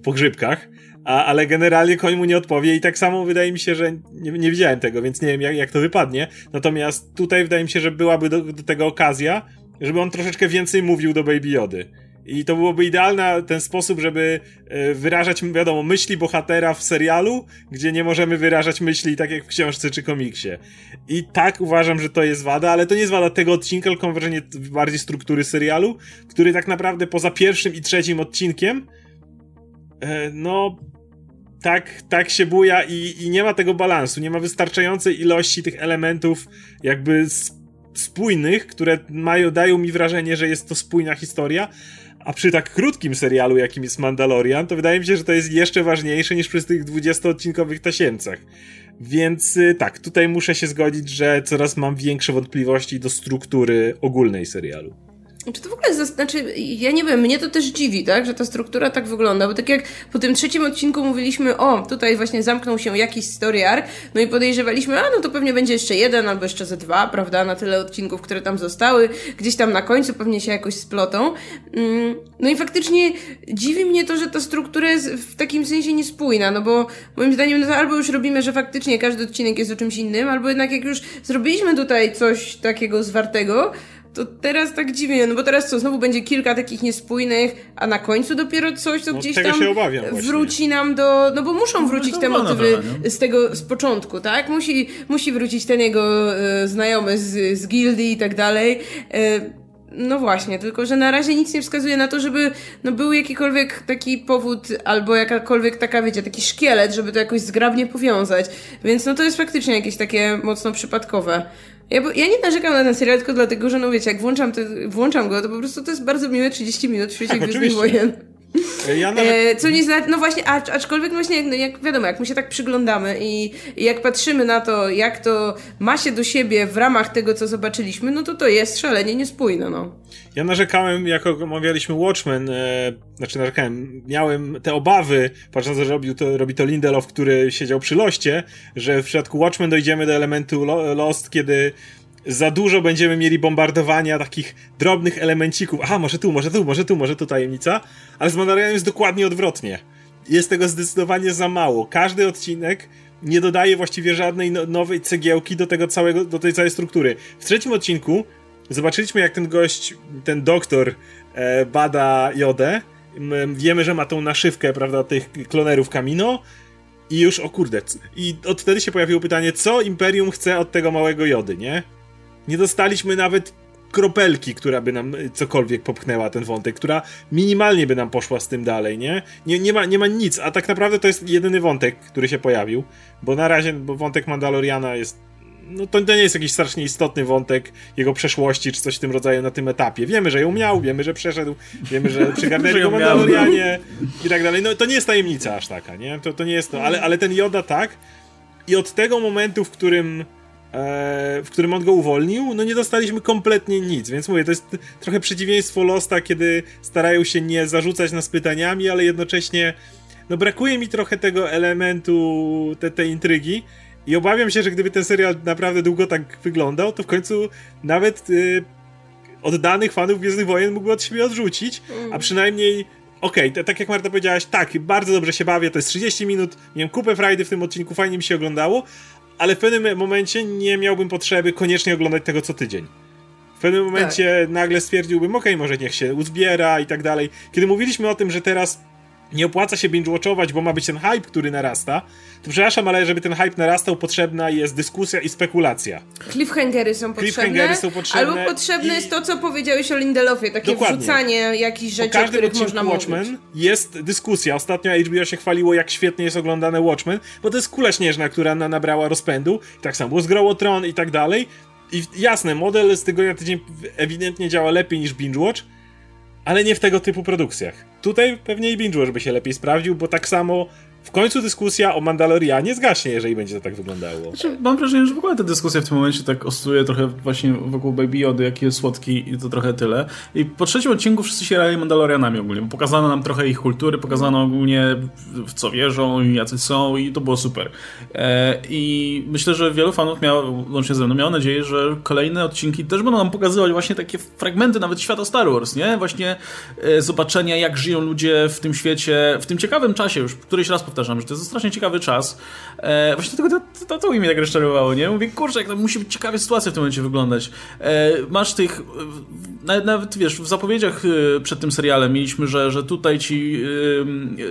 pogrzybkach. A, ale generalnie koń mu nie odpowie i tak samo wydaje mi się, że nie, nie widziałem tego, więc nie wiem jak, jak to wypadnie. Natomiast tutaj wydaje mi się, że byłaby do, do tego okazja, żeby on troszeczkę więcej mówił do Baby Jody. I to byłoby idealny ten sposób, żeby e, wyrażać, wiadomo, myśli bohatera w serialu, gdzie nie możemy wyrażać myśli tak jak w książce czy komiksie. I tak uważam, że to jest wada, ale to nie jest wada tego odcinka, tylko wrażenie bardziej struktury serialu, który tak naprawdę poza pierwszym i trzecim odcinkiem e, no tak, tak się buja i, i nie ma tego balansu, nie ma wystarczającej ilości tych elementów jakby spójnych, które mają, dają mi wrażenie, że jest to spójna historia, a przy tak krótkim serialu, jakim jest Mandalorian, to wydaje mi się, że to jest jeszcze ważniejsze niż przy tych 20-odcinkowych tasiemcach. Więc y, tak, tutaj muszę się zgodzić, że coraz mam większe wątpliwości do struktury ogólnej serialu. Czy to w ogóle, znaczy, ja nie wiem, mnie to też dziwi, tak, że ta struktura tak wygląda, bo tak jak po tym trzecim odcinku mówiliśmy, o, tutaj właśnie zamknął się jakiś story arc, no i podejrzewaliśmy, a no to pewnie będzie jeszcze jeden albo jeszcze ze dwa, prawda, na tyle odcinków, które tam zostały, gdzieś tam na końcu pewnie się jakoś splotą. Mm, no i faktycznie dziwi mnie to, że ta struktura jest w takim sensie niespójna, no bo moim zdaniem no to albo już robimy, że faktycznie każdy odcinek jest o czymś innym, albo jednak jak już zrobiliśmy tutaj coś takiego zwartego, to teraz tak dziwnie, no bo teraz co, znowu będzie kilka takich niespójnych, a na końcu dopiero coś, co no, gdzieś tam wróci nam do, no bo muszą no, wrócić no, te motywy trochę, z tego, z początku, tak? Musi, musi wrócić ten jego e, znajomy z, z gildii i tak dalej. E, no właśnie, tylko że na razie nic nie wskazuje na to, żeby no, był jakikolwiek taki powód albo jakakolwiek taka, wiecie, taki szkielet, żeby to jakoś zgrabnie powiązać. Więc no to jest faktycznie jakieś takie mocno przypadkowe. Ja, ja nie narzekam na ten serial tylko dlatego, że no wiecie, jak włączam, to, włączam go, to po prostu to jest bardzo miłe 30 minut w świecie tak, Gwiezdnych Wojen. Ja nawet... e, co nie zna, no właśnie, acz, aczkolwiek właśnie, no jak wiadomo, jak my się tak przyglądamy i, i, jak patrzymy na to, jak to ma się do siebie w ramach tego, co zobaczyliśmy, no to to jest szalenie niespójne, no. Ja narzekałem, jak omawialiśmy Watchmen, e, znaczy narzekałem, miałem te obawy, patrząc, że robił to, robi to Lindelof, który siedział przy Loście, że w przypadku Watchmen dojdziemy do elementu Lost, kiedy za dużo będziemy mieli bombardowania takich drobnych elemencików. Aha, może tu, może tu, może tu, może tu tajemnica. Ale z Mandalorianem jest dokładnie odwrotnie. Jest tego zdecydowanie za mało. Każdy odcinek nie dodaje właściwie żadnej no nowej cegiełki do tego całego, do tej całej struktury. W trzecim odcinku zobaczyliśmy, jak ten gość, ten doktor e, bada Jodę. Wiemy, że ma tą naszywkę, prawda, tych klonerów Kamino. I już, o kurde, i od wtedy się pojawiło pytanie, co Imperium chce od tego małego Jody, nie? Nie dostaliśmy nawet kropelki, która by nam cokolwiek popchnęła ten wątek, która minimalnie by nam poszła z tym dalej, nie? Nie, nie, ma, nie ma nic, a tak naprawdę to jest jedyny wątek, który się pojawił, bo na razie, bo wątek Mandaloriana jest no to, to nie jest jakiś strasznie istotny wątek jego przeszłości, czy coś w tym rodzaju na tym etapie. Wiemy, że ją miał, wiemy, że przeszedł, wiemy, że [laughs] przygarnęli go Mandalorianie i tak dalej. No to nie jest tajemnica aż taka, nie? To, to nie jest to, ale, ale ten Yoda tak i od tego momentu, w którym w którym on go uwolnił, no nie dostaliśmy kompletnie nic, więc mówię, to jest trochę przeciwieństwo Losta, kiedy starają się nie zarzucać nas pytaniami, ale jednocześnie no brakuje mi trochę tego elementu te, tej intrygi. I obawiam się, że gdyby ten serial naprawdę długo tak wyglądał, to w końcu nawet y, oddanych fanów Gwiezdnych Wojen mógłby od siebie odrzucić, a mm. przynajmniej okej, okay, tak jak Marta powiedziałaś, tak, bardzo dobrze się bawię, to jest 30 minut, miałem kupę frajdy w tym odcinku, fajnie mi się oglądało, ale w pewnym momencie nie miałbym potrzeby koniecznie oglądać tego co tydzień. W pewnym momencie tak. nagle stwierdziłbym, okej, okay, może niech się uzbiera i tak dalej. Kiedy mówiliśmy o tym, że teraz nie opłaca się binge-watchować, bo ma być ten hype, który narasta, to przepraszam, ale żeby ten hype narastał, potrzebna jest dyskusja i spekulacja. Cliffhangery są potrzebne. Cliffhangery są potrzebne. Albo potrzebne i... jest to, co powiedziałeś o Lindelofie, takie Dokładnie. wrzucanie jakichś rzeczy, o których można Watchmen mówić. jest dyskusja. Ostatnio HBO się chwaliło, jak świetnie jest oglądane Watchmen, bo to jest kula śnieżna, która na, nabrała rozpędu. I tak samo było z Grow Tron i tak dalej. i jasne, model z tygodnia na tydzień ewidentnie działa lepiej niż Binge Watch, ale nie w tego typu produkcjach. Tutaj pewnie i Binge by się lepiej sprawdził, bo tak samo w końcu dyskusja o Mandalorianie zgaśnie, jeżeli będzie to tak wyglądało. Znaczy, mam wrażenie, że w ogóle ta dyskusja w tym momencie tak oscyluje trochę właśnie wokół Baby Yody, jaki jest słodki i to trochę tyle. I po trzecim odcinku wszyscy się rali Mandalorianami ogólnie. Pokazano nam trochę ich kultury, pokazano ogólnie w co wierzą i jacy są i to było super. E, I myślę, że wielu fanów miało, łącznie ze mną, miało nadzieję, że kolejne odcinki też będą nam pokazywać właśnie takie fragmenty nawet świata Star Wars, nie? Właśnie e, zobaczenia jak żyją ludzie w tym świecie, w tym ciekawym czasie już, któryś raz powtarzam, że to jest strasznie ciekawy czas. E, właśnie tego to, to, to, mnie tak rozczarowało, nie? Mówię, kurczę, jak to musi być ciekawa sytuacja w tym momencie wyglądać. E, masz tych, nawet, nawet, wiesz, w zapowiedziach e, przed tym serialem mieliśmy, że, że tutaj ci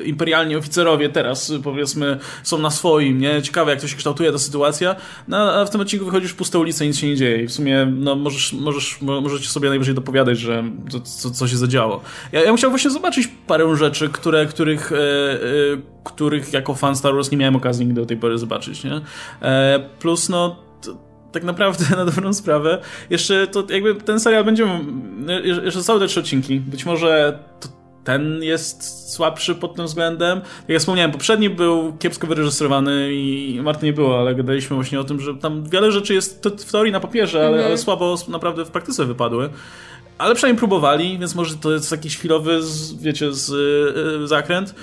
e, imperialni oficerowie teraz, powiedzmy, są na swoim, nie? Ciekawe, jak to się kształtuje ta sytuacja. No, a w tym odcinku wychodzisz w puste ulice nic się nie dzieje. W sumie, no, możesz, możesz, możecie sobie najwyżej dopowiadać, że to, co, co się zadziało. Ja, ja bym chciał właśnie zobaczyć parę rzeczy, które, których, e, e, których jako fan Star Wars nie miałem okazji nigdy do tej pory zobaczyć, nie? E, plus, no, tak naprawdę [laughs] na dobrą sprawę, jeszcze to jakby ten serial będzie, jeszcze są te trzy odcinki, być może ten jest słabszy pod tym względem. Jak ja wspomniałem, poprzedni był kiepsko wyreżyserowany i Marty nie było, ale gadaliśmy właśnie o tym, że tam wiele rzeczy jest w teorii na papierze, ale, ale słabo naprawdę w praktyce wypadły. Ale przynajmniej próbowali, więc może to jest jakiś chwilowy, wiecie, z, y, zakręt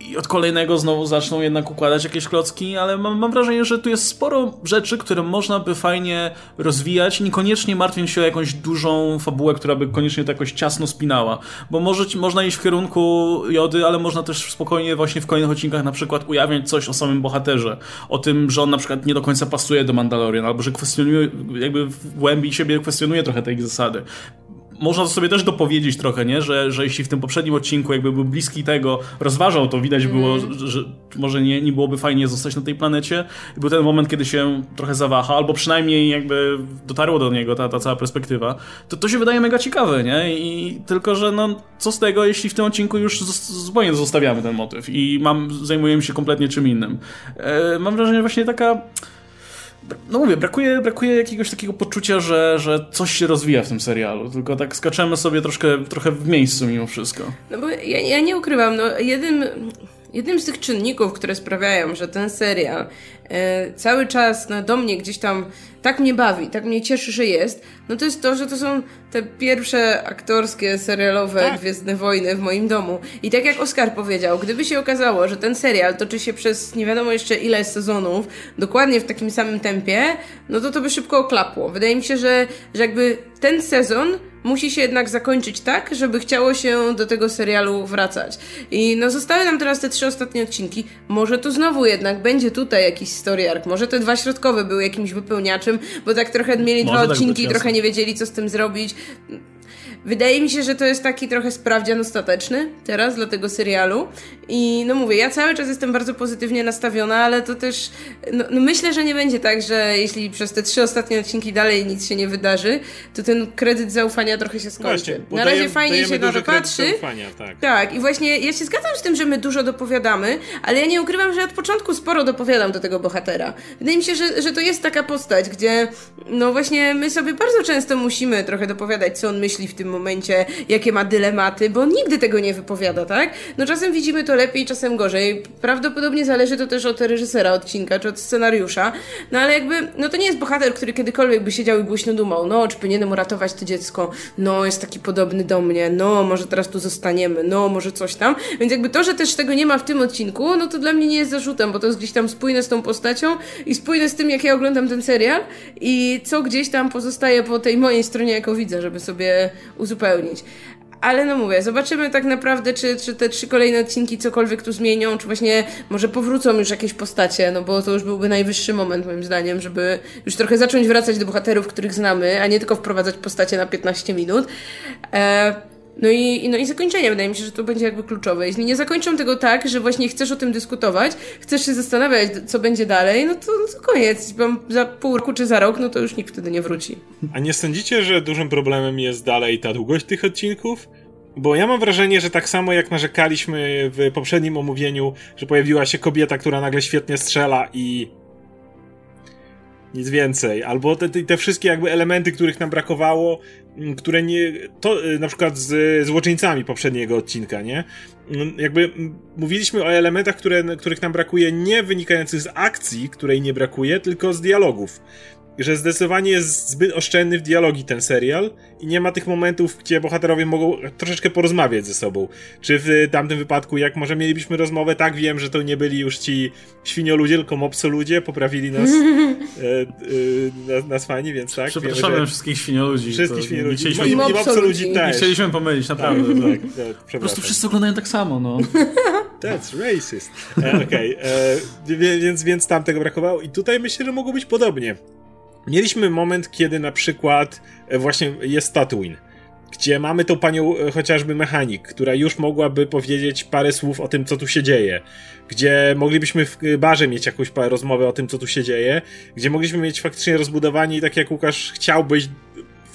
i od kolejnego znowu zaczną jednak układać jakieś klocki, ale mam, mam, wrażenie, że tu jest sporo rzeczy, które można by fajnie rozwijać, niekoniecznie martwiąc się o jakąś dużą fabułę, która by koniecznie to jakoś ciasno spinała, bo może, można iść w kierunku Jody, ale można też spokojnie właśnie w kolejnych odcinkach na przykład ujawniać coś o samym bohaterze, o tym, że on na przykład nie do końca pasuje do Mandalorian, albo że kwestionuje, jakby w głębi siebie kwestionuje trochę te ich zasady można to sobie też dopowiedzieć trochę, nie? Że, że jeśli w tym poprzednim odcinku jakby był bliski tego, rozważał to, widać było, mm. że, że, może nie, nie byłoby fajnie zostać na tej planecie. I był ten moment, kiedy się trochę zawaha, albo przynajmniej jakby dotarło do niego ta, ta cała perspektywa. To, to się wydaje mega ciekawe, nie? I tylko, że no, co z tego, jeśli w tym odcinku już zupełnie zostawiamy ten motyw i mam, zajmujemy się kompletnie czym innym. E, mam wrażenie właśnie taka no mówię, brakuje, brakuje jakiegoś takiego poczucia, że, że coś się rozwija w tym serialu, tylko tak skaczemy sobie troszkę, trochę w miejscu mimo wszystko. No bo ja, ja nie ukrywam, no jednym, jednym z tych czynników, które sprawiają, że ten serial e, cały czas no, do mnie gdzieś tam tak mnie bawi, tak mnie cieszy, że jest, no to jest to, że to są te pierwsze aktorskie, serialowe tak. Gwiezdne Wojny w moim domu. I tak jak Oskar powiedział, gdyby się okazało, że ten serial toczy się przez nie wiadomo jeszcze ile sezonów, dokładnie w takim samym tempie, no to to by szybko oklapło. Wydaje mi się, że, że jakby ten sezon musi się jednak zakończyć tak, żeby chciało się do tego serialu wracać. I no zostały nam teraz te trzy ostatnie odcinki. Może to znowu jednak będzie tutaj jakiś story arc. Może te dwa środkowe były jakimś wypełniaczem, bo tak trochę mieli Może dwa tak odcinki i trochę nie wiedzieli, co z tym zrobić. Wydaje mi się, że to jest taki trochę sprawdzian ostateczny teraz dla tego serialu. I no mówię, ja cały czas jestem bardzo pozytywnie nastawiona, ale to też no, no myślę, że nie będzie tak, że jeśli przez te trzy ostatnie odcinki dalej nic się nie wydarzy, to ten kredyt zaufania trochę się skończy. Właśnie, na razie fajnie się na to patrzy. Zaufania, tak. tak, i właśnie ja się zgadzam z tym, że my dużo dopowiadamy, ale ja nie ukrywam, że od początku sporo dopowiadam do tego bohatera. Wydaje mi się, że, że to jest taka postać, gdzie no właśnie my sobie bardzo często musimy trochę dopowiadać, co on myśli w tym momencie, jakie ma dylematy, bo on nigdy tego nie wypowiada, tak? No czasem widzimy to lepiej, czasem gorzej. Prawdopodobnie zależy to też od reżysera odcinka, czy od scenariusza. No ale jakby, no to nie jest bohater, który kiedykolwiek by siedział i głośno dumał, no czy powinienem uratować to dziecko, no jest taki podobny do mnie, no może teraz tu zostaniemy, no może coś tam. Więc jakby to, że też tego nie ma w tym odcinku, no to dla mnie nie jest zarzutem, bo to jest gdzieś tam spójne z tą postacią i spójne z tym, jak ja oglądam ten serial i co gdzieś tam pozostaje po tej mojej stronie jako widzę, żeby sobie uzupełnić. Ale no mówię, zobaczymy tak naprawdę, czy, czy te trzy kolejne odcinki cokolwiek tu zmienią, czy właśnie może powrócą już jakieś postacie, no bo to już byłby najwyższy moment moim zdaniem, żeby już trochę zacząć wracać do bohaterów, których znamy, a nie tylko wprowadzać postacie na 15 minut. E no i, no i zakończenie, wydaje mi się, że to będzie jakby kluczowe. Jeśli nie zakończą tego tak, że właśnie chcesz o tym dyskutować, chcesz się zastanawiać, co będzie dalej, no to, no to koniec. Za pół roku czy za rok, no to już nikt wtedy nie wróci. A nie sądzicie, że dużym problemem jest dalej ta długość tych odcinków? Bo ja mam wrażenie, że tak samo jak narzekaliśmy w poprzednim omówieniu, że pojawiła się kobieta, która nagle świetnie strzela i Nic więcej. Albo te, te, wszystkie jakby elementy, których nam brakowało, mm, które nie. To y, na przykład z złoczyńcami poprzedniego odcinka, nie? Mm, jakby mówiliśmy o elementach, które, których nam brakuje, nie wynikających z akcji, której nie brakuje, tylko z dialogów że zdecydowanie jest zbyt oszczędny w dialogi ten serial i nie ma tych momentów, gdzie bohaterowie mogą troszeczkę porozmawiać ze sobą. Czy w tamtym wypadku, jak może mielibyśmy rozmowę, tak wiem, że to nie byli już ci świnioludzie, tylko mopsoludzie, poprawili nas, [laughs] e, e, nas fani, więc tak. Przepraszamy wiemy, że... wszystkich świnioludzi. Wszystkich świnioludzi. Chcieliśmy... I, i mopsoludzi też. Nie chcieliśmy pomylić, naprawdę. Tak, tak, tak, po prostu wszyscy oglądają tak samo, no. [laughs] That's racist. E, Okej, okay. E, więc, więc tam tego brakowało i tutaj myślę, że mogło być podobnie. Mieliśmy moment, kiedy na przykład e, właśnie jest Tatooine, gdzie mamy tą panią e, chociażby mechanik, która już mogłaby powiedzieć parę słów o tym, co tu się dzieje, gdzie moglibyśmy w barze mieć jakąś rozmowę o tym, co tu się dzieje, gdzie mogliśmy mieć faktycznie rozbudowanie i tak jak Łukasz chciałbyś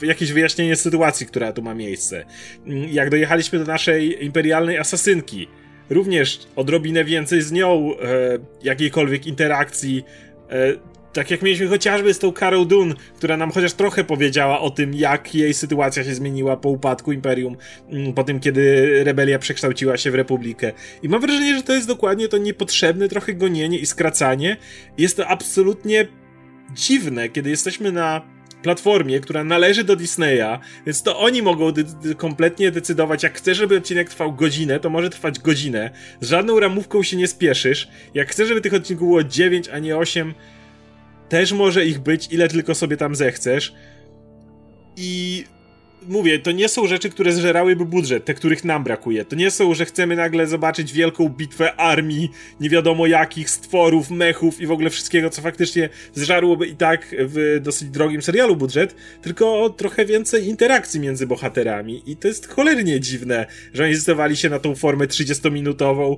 jakieś wyjaśnienie sytuacji, która tu ma miejsce. Mm, jak dojechaliśmy do naszej imperialnej asasynki, również odrobinę więcej z nią e, jakiejkolwiek interakcji, e, tak jak mieliśmy chociażby z tą Carol Dune, która nam chociaż trochę powiedziała o tym, jak jej sytuacja się zmieniła po upadku Imperium, mm, po tym, kiedy rebelia przekształciła się w republikę. I mam wrażenie, że to jest dokładnie to niepotrzebne trochę gonienie i skracanie. Jest to absolutnie dziwne, kiedy jesteśmy na platformie, która należy do Disneya, więc to oni mogą kompletnie decydować, jak chcesz, żeby odcinek trwał godzinę, to może trwać godzinę. Z żadną ramówką się nie spieszysz. Jak chcesz, żeby tych odcinków było 9, a nie 8, też może ich być, ile tylko sobie tam zechcesz. I mówię, to nie są rzeczy, które zżerałyby budżet, te, których nam brakuje. To nie są, że chcemy nagle zobaczyć wielką bitwę armii, nie wiadomo jakich stworów, mechów i w ogóle wszystkiego, co faktycznie zżarłoby i tak w dosyć drogim serialu budżet, tylko trochę więcej interakcji między bohaterami. I to jest cholernie dziwne, że oni zdecydowali się na tą formę 30-minutową,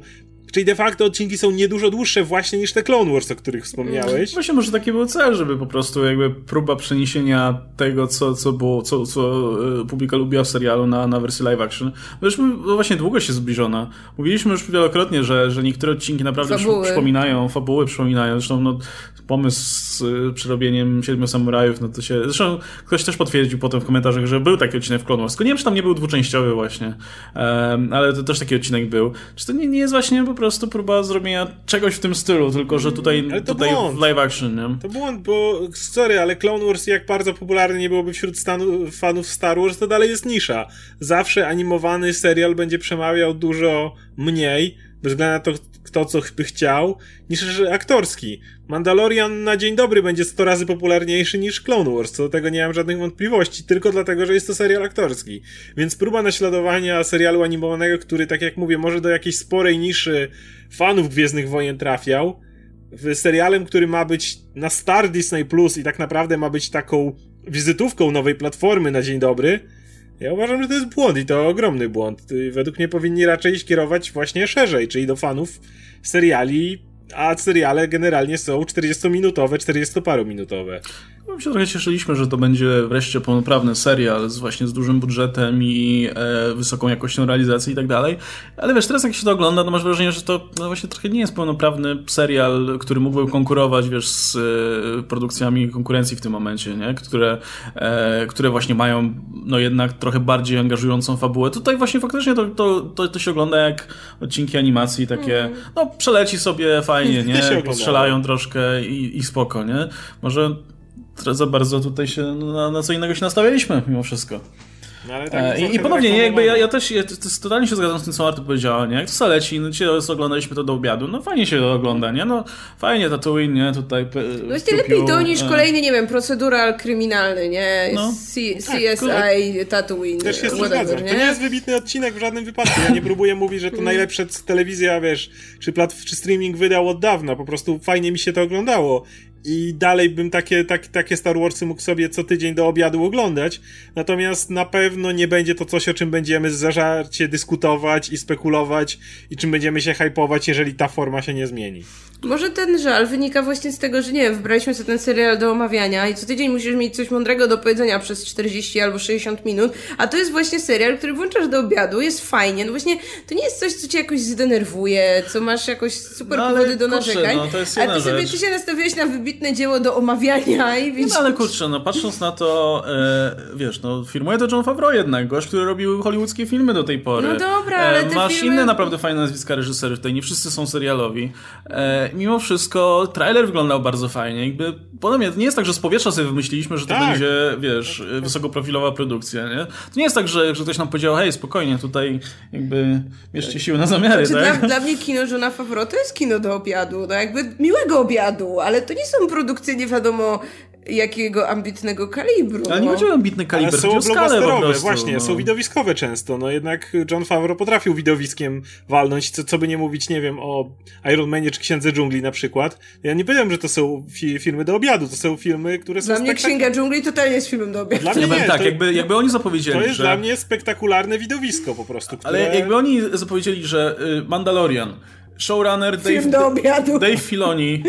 Czyli de facto odcinki są niedużo dłuższe właśnie niż te Clone Wars, o których wspomniałeś. Właśnie może taki był cel, żeby po prostu jakby próba przeniesienia tego, co, co było, co, co e, publika lubiła w serialu na, na wersję live action. No już no właśnie długo się zbliżona. Mówiliśmy już wielokrotnie, że, że niektóre odcinki naprawdę fabuły. przypominają, fabuły przypominają. Zresztą no, pomysł z y, przerobieniem Siedmiu Samurajów, no to się... Zresztą ktoś też potwierdził potem w komentarzach, że był taki odcinek w Clone Wars. Tylko nie wiem, czy tam nie był dwuczęściowy właśnie. Um, ale to też taki odcinek był. Czy to nie, nie jest właśnie po prostu próba zrobienia czegoś w tym stylu, tylko że tutaj, tutaj w live action, nie? To błąd, bo sorry, ale Clone Wars jak bardzo popularny nie byłoby wśród stanu, fanów Star Wars, to dalej jest nisza. Zawsze animowany serial będzie przemawiał dużo mniej, bez względu na to, kto co by chciał, niż aktorski. Mandalorian na dzień dobry będzie 100 razy popularniejszy niż Clone Wars, co do tego nie mam żadnych wątpliwości, tylko dlatego, że jest to serial aktorski. Więc próba naśladowania serialu animowanego, który, tak jak mówię, może do jakiejś sporej niszy fanów Gwiezdnych Wojen trafiał, w serialem, który ma być na Star Disney Plus i tak naprawdę ma być taką wizytówką nowej platformy na dzień dobry, ja uważam, że to jest błąd i to ogromny błąd. Według mnie powinni raczej skierować właśnie szerzej, czyli do fanów seriali a seriale generalnie są 40-minutowe, 40-parominutowe. My się trochę cieszyliśmy, że to będzie wreszcie pełnoprawny serial z właśnie z dużym budżetem i e, wysoką jakością realizacji i tak dalej. Ale wiesz, teraz jak się to ogląda, to masz wrażenie, że to no właśnie trochę nie jest pełnoprawny serial, który mógłby konkurować, wiesz, z e, produkcjami konkurencji w tym momencie, nie? Które, e, które właśnie mają no jednak trochę bardziej angażującą fabułę. Tutaj właśnie faktycznie to, to, to, to się ogląda jak odcinki animacji takie, mm. no przeleci sobie fajnie, [laughs] nie? Postrzelają troszkę i, i spoko, nie? Może za bardzo tutaj się na, na co innego się nastawialiśmy mimo wszystko. No, tak e, I, I ponownie, nie, jakby ja, ja też ja, totalnie się zgadzam z tym, co Marta powiedziała, nie? Jak to leci, no dzisiaj oglądaliśmy to do obiadu, no fajnie się to ogląda, nie? No fajnie Tatooine, nie? Tutaj Właściwie lepiej to niż e... kolejny, nie wiem, procedural kryminalny, nie? No. C CSI tak, Tatooine, Też się whatever, nie? To nie jest wybitny odcinek w żadnym wypadku, ja nie próbuję mówić, że to mm. najlepsze telewizja, wiesz, czy, plat, czy streaming wydał od dawna, po prostu fajnie mi się to oglądało i dalej bym takie, tak, takie Star Warsy mógł sobie co tydzień do obiadu oglądać. Natomiast na pewno nie będzie to coś, o czym będziemy zażarcie dyskutować i spekulować i czym będziemy się hypować, jeżeli ta forma się nie zmieni. Może ten żal wynika właśnie z tego, że nie wiem, wybraliśmy sobie ten serial do omawiania i co tydzień musisz mieć coś mądrego do powiedzenia przez 40 albo 60 minut, a to jest właśnie serial, który włączasz do obiadu, jest fajnie. No właśnie, to nie jest coś, co cię jakoś zdenerwuje, co masz jakoś super no, powody do kurczę, narzekań. No, to jest a ty sobie rzecz. ty się nastawiłeś na wybitne dzieło do omawiania i widzisz. No ale kurczę, no patrząc na to, e, wiesz, no firmuje to John Favreau jednak, gość, który robił hollywoodzkie filmy do tej pory. No dobra, ale e, Masz filmy... inne naprawdę fajne nazwiska reżyserów tutaj, nie wszyscy są serialowi. E, mimo wszystko trailer wyglądał bardzo fajnie. Jakby, podobnie, nie jest tak, że z powietrza sobie wymyśliliśmy, że to tak. będzie, wiesz, wysokoprofilowa produkcja, nie? To nie jest tak, że, że ktoś nam powiedział, hej, spokojnie, tutaj jakby bierzcie siły na zamiary, znaczy, tak? Dla, dla mnie kino Żona Favreau to jest kino do obiadu, no jakby miłego obiadu, ale to nie są produkcje nie wiadomo jakiego ambitnego kalibru. Ale nie chodzi o ambitny kaliber, Ale są blockbusterowe, właśnie, no. są widowiskowe często. No jednak John Favreau potrafił widowiskiem walnąć, co, co by nie mówić, nie wiem, o Iron Manie czy Księdze Dżungli na przykład. Ja nie powiem, że to są fi filmy do obiadu, to są filmy, które są Dla mnie Księga Dżungli totalnie jest filmem do obiadu. Dla mnie nie, tak, to, jakby, jakby oni zapowiedzieli, To jest że... dla mnie spektakularne widowisko po prostu, które... Ale jakby oni zapowiedzieli, że y, Mandalorian showrunner Dave, Dave Filoni,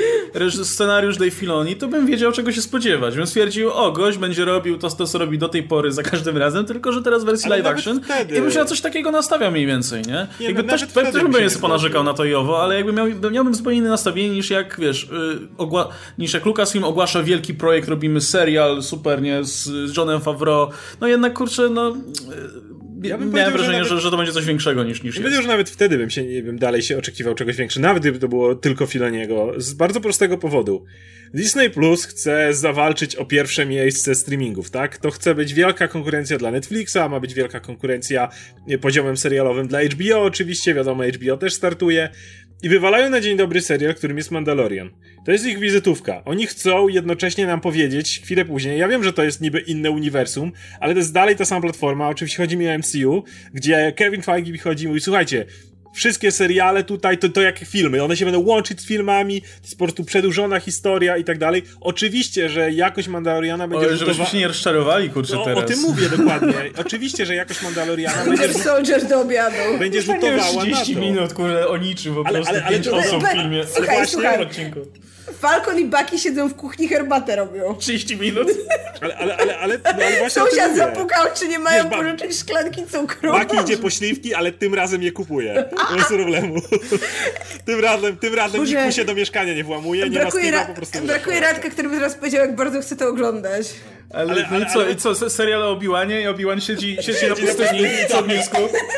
scenariusz Dave Filoni, to bym wiedział czego się spodziewać. Bym stwierdził, o, gość będzie robił to, to co robi do tej pory za każdym razem, tylko że teraz w wersji ale live action. Wtedy... I bym się na coś takiego nastawiał mniej więcej, nie? nie jakby no, też, też bym sobie ponarzekał na to i owo, ale jakby miał, miałbym zupełnie inne nastawienie niż jak, wiesz, yy, niż jak Lucasfilm ogłasza wielki projekt, robimy serial, super, nie, z, z Johnem Favreau. No jednak, kurczę, no... Ja bym miałem wrażenie, że, nawet, że, że, to będzie coś większego niż, niż ja jest. że nawet wtedy bym się, nie wiem, dalej się oczekiwał czegoś większego, nawet gdyby to było tylko Filoniego, z bardzo prostego powodu. Disney Plus chce zawalczyć o pierwsze miejsce streamingów, tak? To chce być wielka konkurencja dla Netflixa, ma być wielka konkurencja poziomem serialowym dla HBO, oczywiście, wiadomo, HBO też startuje. I wywalają na dzień dobry serial, którym jest Mandalorian. To jest ich wizytówka. Oni chcą jednocześnie nam powiedzieć chwilę później. Ja wiem, że to jest niby inne uniwersum, ale to jest dalej ta sama platforma. Oczywiście chodzi mi o MCU, gdzie Kevin Feige chodzi i mówi: Słuchajcie, wszystkie seriale tutaj to, to jak filmy. One się będą łączyć z filmami, to jest po prostu przedłużona historia i tak dalej. Oczywiście, że jakość Mandaloriana będzie... O, żebyśmy się nie rozczarowali, kurczę, no, teraz. O tym mówię dokładnie. [laughs] Oczywiście, że jakość Mandaloriana będzie... Soldier do obiadu. Będzie rzutowała 30 minut, kurde, o niczym, po prostu ale, ale, ale 5 osób w filmie. Słuchaj, ale właśnie, słuchaj. odcinku. Falcon i Bucky siedzą w kuchni, herbatę robią. 30 minut. Ale, ale, ale, ale, no, ale właśnie Sąsiad zapukał, czy nie mają pożyczyć szklanki cukru. Bucky idzie po śliwki, ale tym razem je kupuje. Bez problemu. tym razem, tym razem Boże, nikt mu się do mieszkania nie włamuje, nie brakuje ma po prostu... Brakuje Radka, który by teraz powiedział, jak bardzo chce to oglądać. Ale, ale, ale, i, co, ale... i co, serial o Obi-Wanie i Obi-Wan siedzi, siedzi na pustyni w ognisku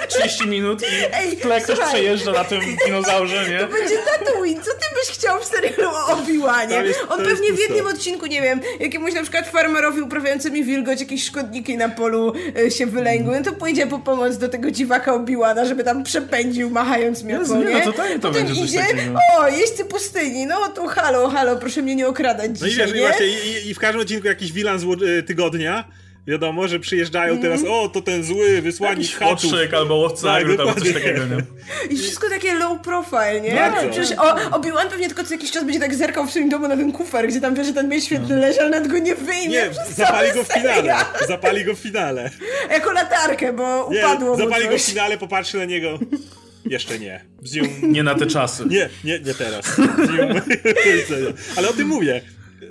30 minut i Ej, w tle ktoś przejeżdża na tym dinozaurze, nie? To będzie Tatooine, co ty byś chciał w serialu o Obi-Wanie? On pewnie w jednym odcinku, nie wiem, jakiemuś na przykład farmerowi uprawiającymi wilgoć jakieś szkodniki na polu y, się wylęgły, no to pójdzie po pomoc do tego dziwaka Obi-Wana, żeby tam przepędził machając miotą, nie? No to, to, to będzie idzie, o, jeźdźcy pustyni, no to halo, halo, proszę mnie nie okradać no dzisiaj, i wiesz, nie? Właśnie, i, i, w każdym odcinku jakiś wilan z Y, tygodnia. Wiadomo, że przyjeżdżają mm. teraz, o, to ten zły wysłannik chatów. albo łowca tak, albo coś takiego, nie? I wszystko takie low profile, nie? Bardzo. Przecież Obi-Wan pewnie tylko co jakiś czas będzie tak zerkał w swoim domu na ten kufer, gdzie tam wie, że ten miecz świetny no. leży, ale nawet go nie wyjmie Nie, zapali go w finale. Zapali go w finale. Jako latarkę, bo nie, upadło zapali go w finale, popatrzy na niego. Jeszcze nie. Zium. Nie na te czasy. Nie, nie, nie teraz. [laughs] Ale o tym mówię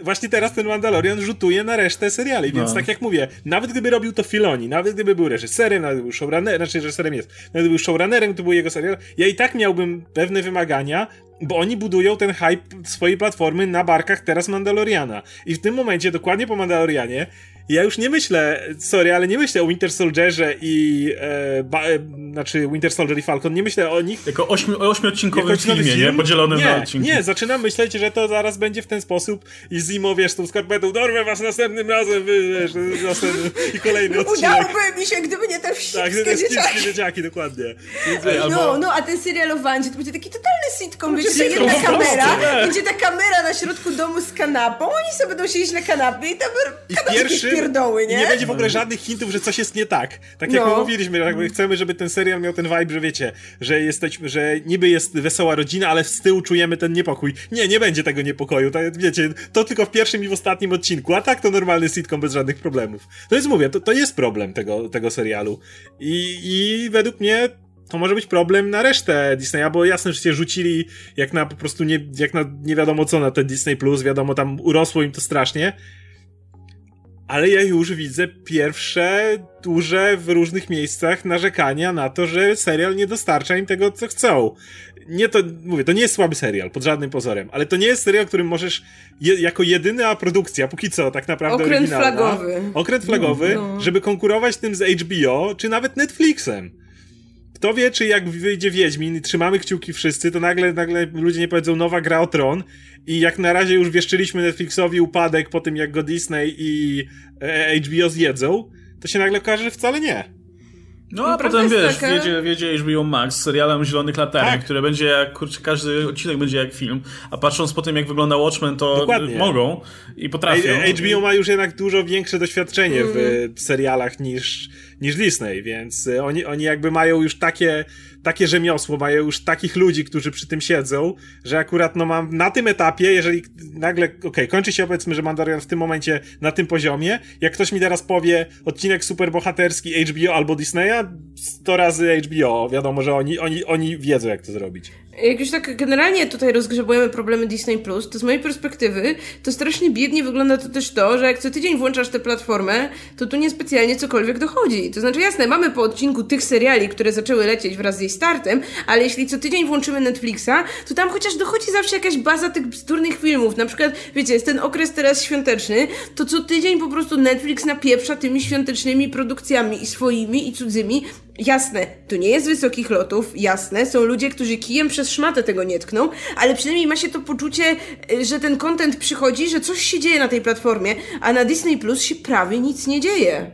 właśnie teraz ten Mandalorian rzutuje na resztę seriali, więc no. tak jak mówię, nawet gdyby robił to Filoni, nawet gdyby był reżyserem, nawet gdyby był showrunnerem, znaczy reżyserem jest, nawet gdyby był showrunnerem, to był jego serial, ja i tak miałbym pewne wymagania, bo oni budują ten hype swojej platformy na barkach teraz Mandaloriana. I w tym momencie, dokładnie po Mandalorianie, ja już nie myślę, sorry, ale nie myślę o Winter Soldierze i e, ba, e, znaczy Winter Soldier i Falcon, nie myślę o nich. Jako ośmi, ośmiodcinkowym filmie, film? nie? Podzielonym nie, na odcinki. Nie, zaczynam myśleć, że to zaraz będzie w ten sposób i Zimo, wiesz, tą skarpetą, dorwę was następnym razem, wy, wiesz, następny, i kolejny odcinek. Udałoby mi się, gdyby nie te wścibskie tak, te dzieciaki. dzieciaki, dokładnie. Więc, Ej, albo... No, no, a ten serial o Wandzie to będzie taki totalny sitcom, wiecie, że jedna kamera, będzie ta kamera na środku domu z kanapą, oni sobie będą siedzieć na kanapie i tam I pierwszy, pierdoły, nie? będzie w ogóle żadnych hintów, że coś jest nie tak. Tak jak no. mówiliśmy, jakby chcemy, żeby ten serial miał ten vibe, że wiecie, że jesteśmy, że niby jest wesoła rodzina, ale z tyłu czujemy ten niepokój. Nie, nie będzie tego niepokoju. Tak, wiecie, to tylko w pierwszym i w ostatnim odcinku, a tak to normalny sitcom bez żadnych problemów. To jest, mówię, to, to jest problem tego, tego serialu. I, I według mnie to może być problem na resztę Disneya, bo jasne, że się rzucili jak na po prostu nie, jak na nie wiadomo co na ten Disney Plus, wiadomo, tam urosło im to strasznie. Ale ja już widzę pierwsze duże w różnych miejscach narzekania na to, że serial nie dostarcza im tego, co chcą. Nie to, mówię, to nie jest słaby serial, pod żadnym pozorem, ale to nie jest serial, którym możesz je, jako jedyna produkcja, póki co, tak naprawdę Okręt flagowy. Okręt flagowy, no, no. żeby konkurować tym z HBO, czy nawet Netflixem kto wie, czy jak wyjdzie Wiedźmin i trzymamy kciuki wszyscy, to nagle, nagle ludzie nie powiedzą nowa gra o tron i jak na razie już wieszczyliśmy Netflixowi upadek po tym, jak go Disney i e, HBO zjedzą, to się nagle okaże, że wcale nie. No a potem wiesz, taka... wiedzie, wiedzie HBO Max z serialem Zielonych Latarni, tak. które będzie jak, kurczę, każdy odcinek będzie jak film, a patrząc po tym jak wygląda Watchmen, to Dokładnie. mogą i potrafią. HBO ma już jednak dużo większe doświadczenie mm. w serialach niż, niż Disney, więc oni, oni jakby mają już takie takie rzemiosło, mają już takich ludzi, którzy przy tym siedzą, że akurat no mam na tym etapie, jeżeli nagle, okej, okay, kończy się powiedzmy, że Mandalorian w tym momencie na tym poziomie, jak ktoś mi teraz powie odcinek superbohaterski HBO albo Disneya, 100 razy HBO, wiadomo, że oni, oni, oni wiedzą jak to zrobić. Jak już tak generalnie tutaj rozgrzebujemy problemy Disney+, Plus, to z mojej perspektywy to strasznie biednie wygląda to też to, że jak co tydzień włączasz tę platformę, to tu niespecjalnie cokolwiek dochodzi. To znaczy jasne, mamy po odcinku tych seriali, które zaczęły lecieć wraz z jej startem, ale jeśli co tydzień włączymy Netflixa, to tam chociaż dochodzi zawsze jakaś baza tych bzdurnych filmów. Na przykład, wiecie, jest ten okres teraz świąteczny, to co tydzień po prostu Netflix napieprza tymi świątecznymi produkcjami i swoimi i cudzymi Jasne, to nie jest wysokich lotów, jasne, są ludzie, którzy kijem przez szmatę tego nie tkną, ale przynajmniej ma się to poczucie, y, że ten content przychodzi, że coś się dzieje na tej platformie, a na Disney Plus się prawie nic nie dzieje.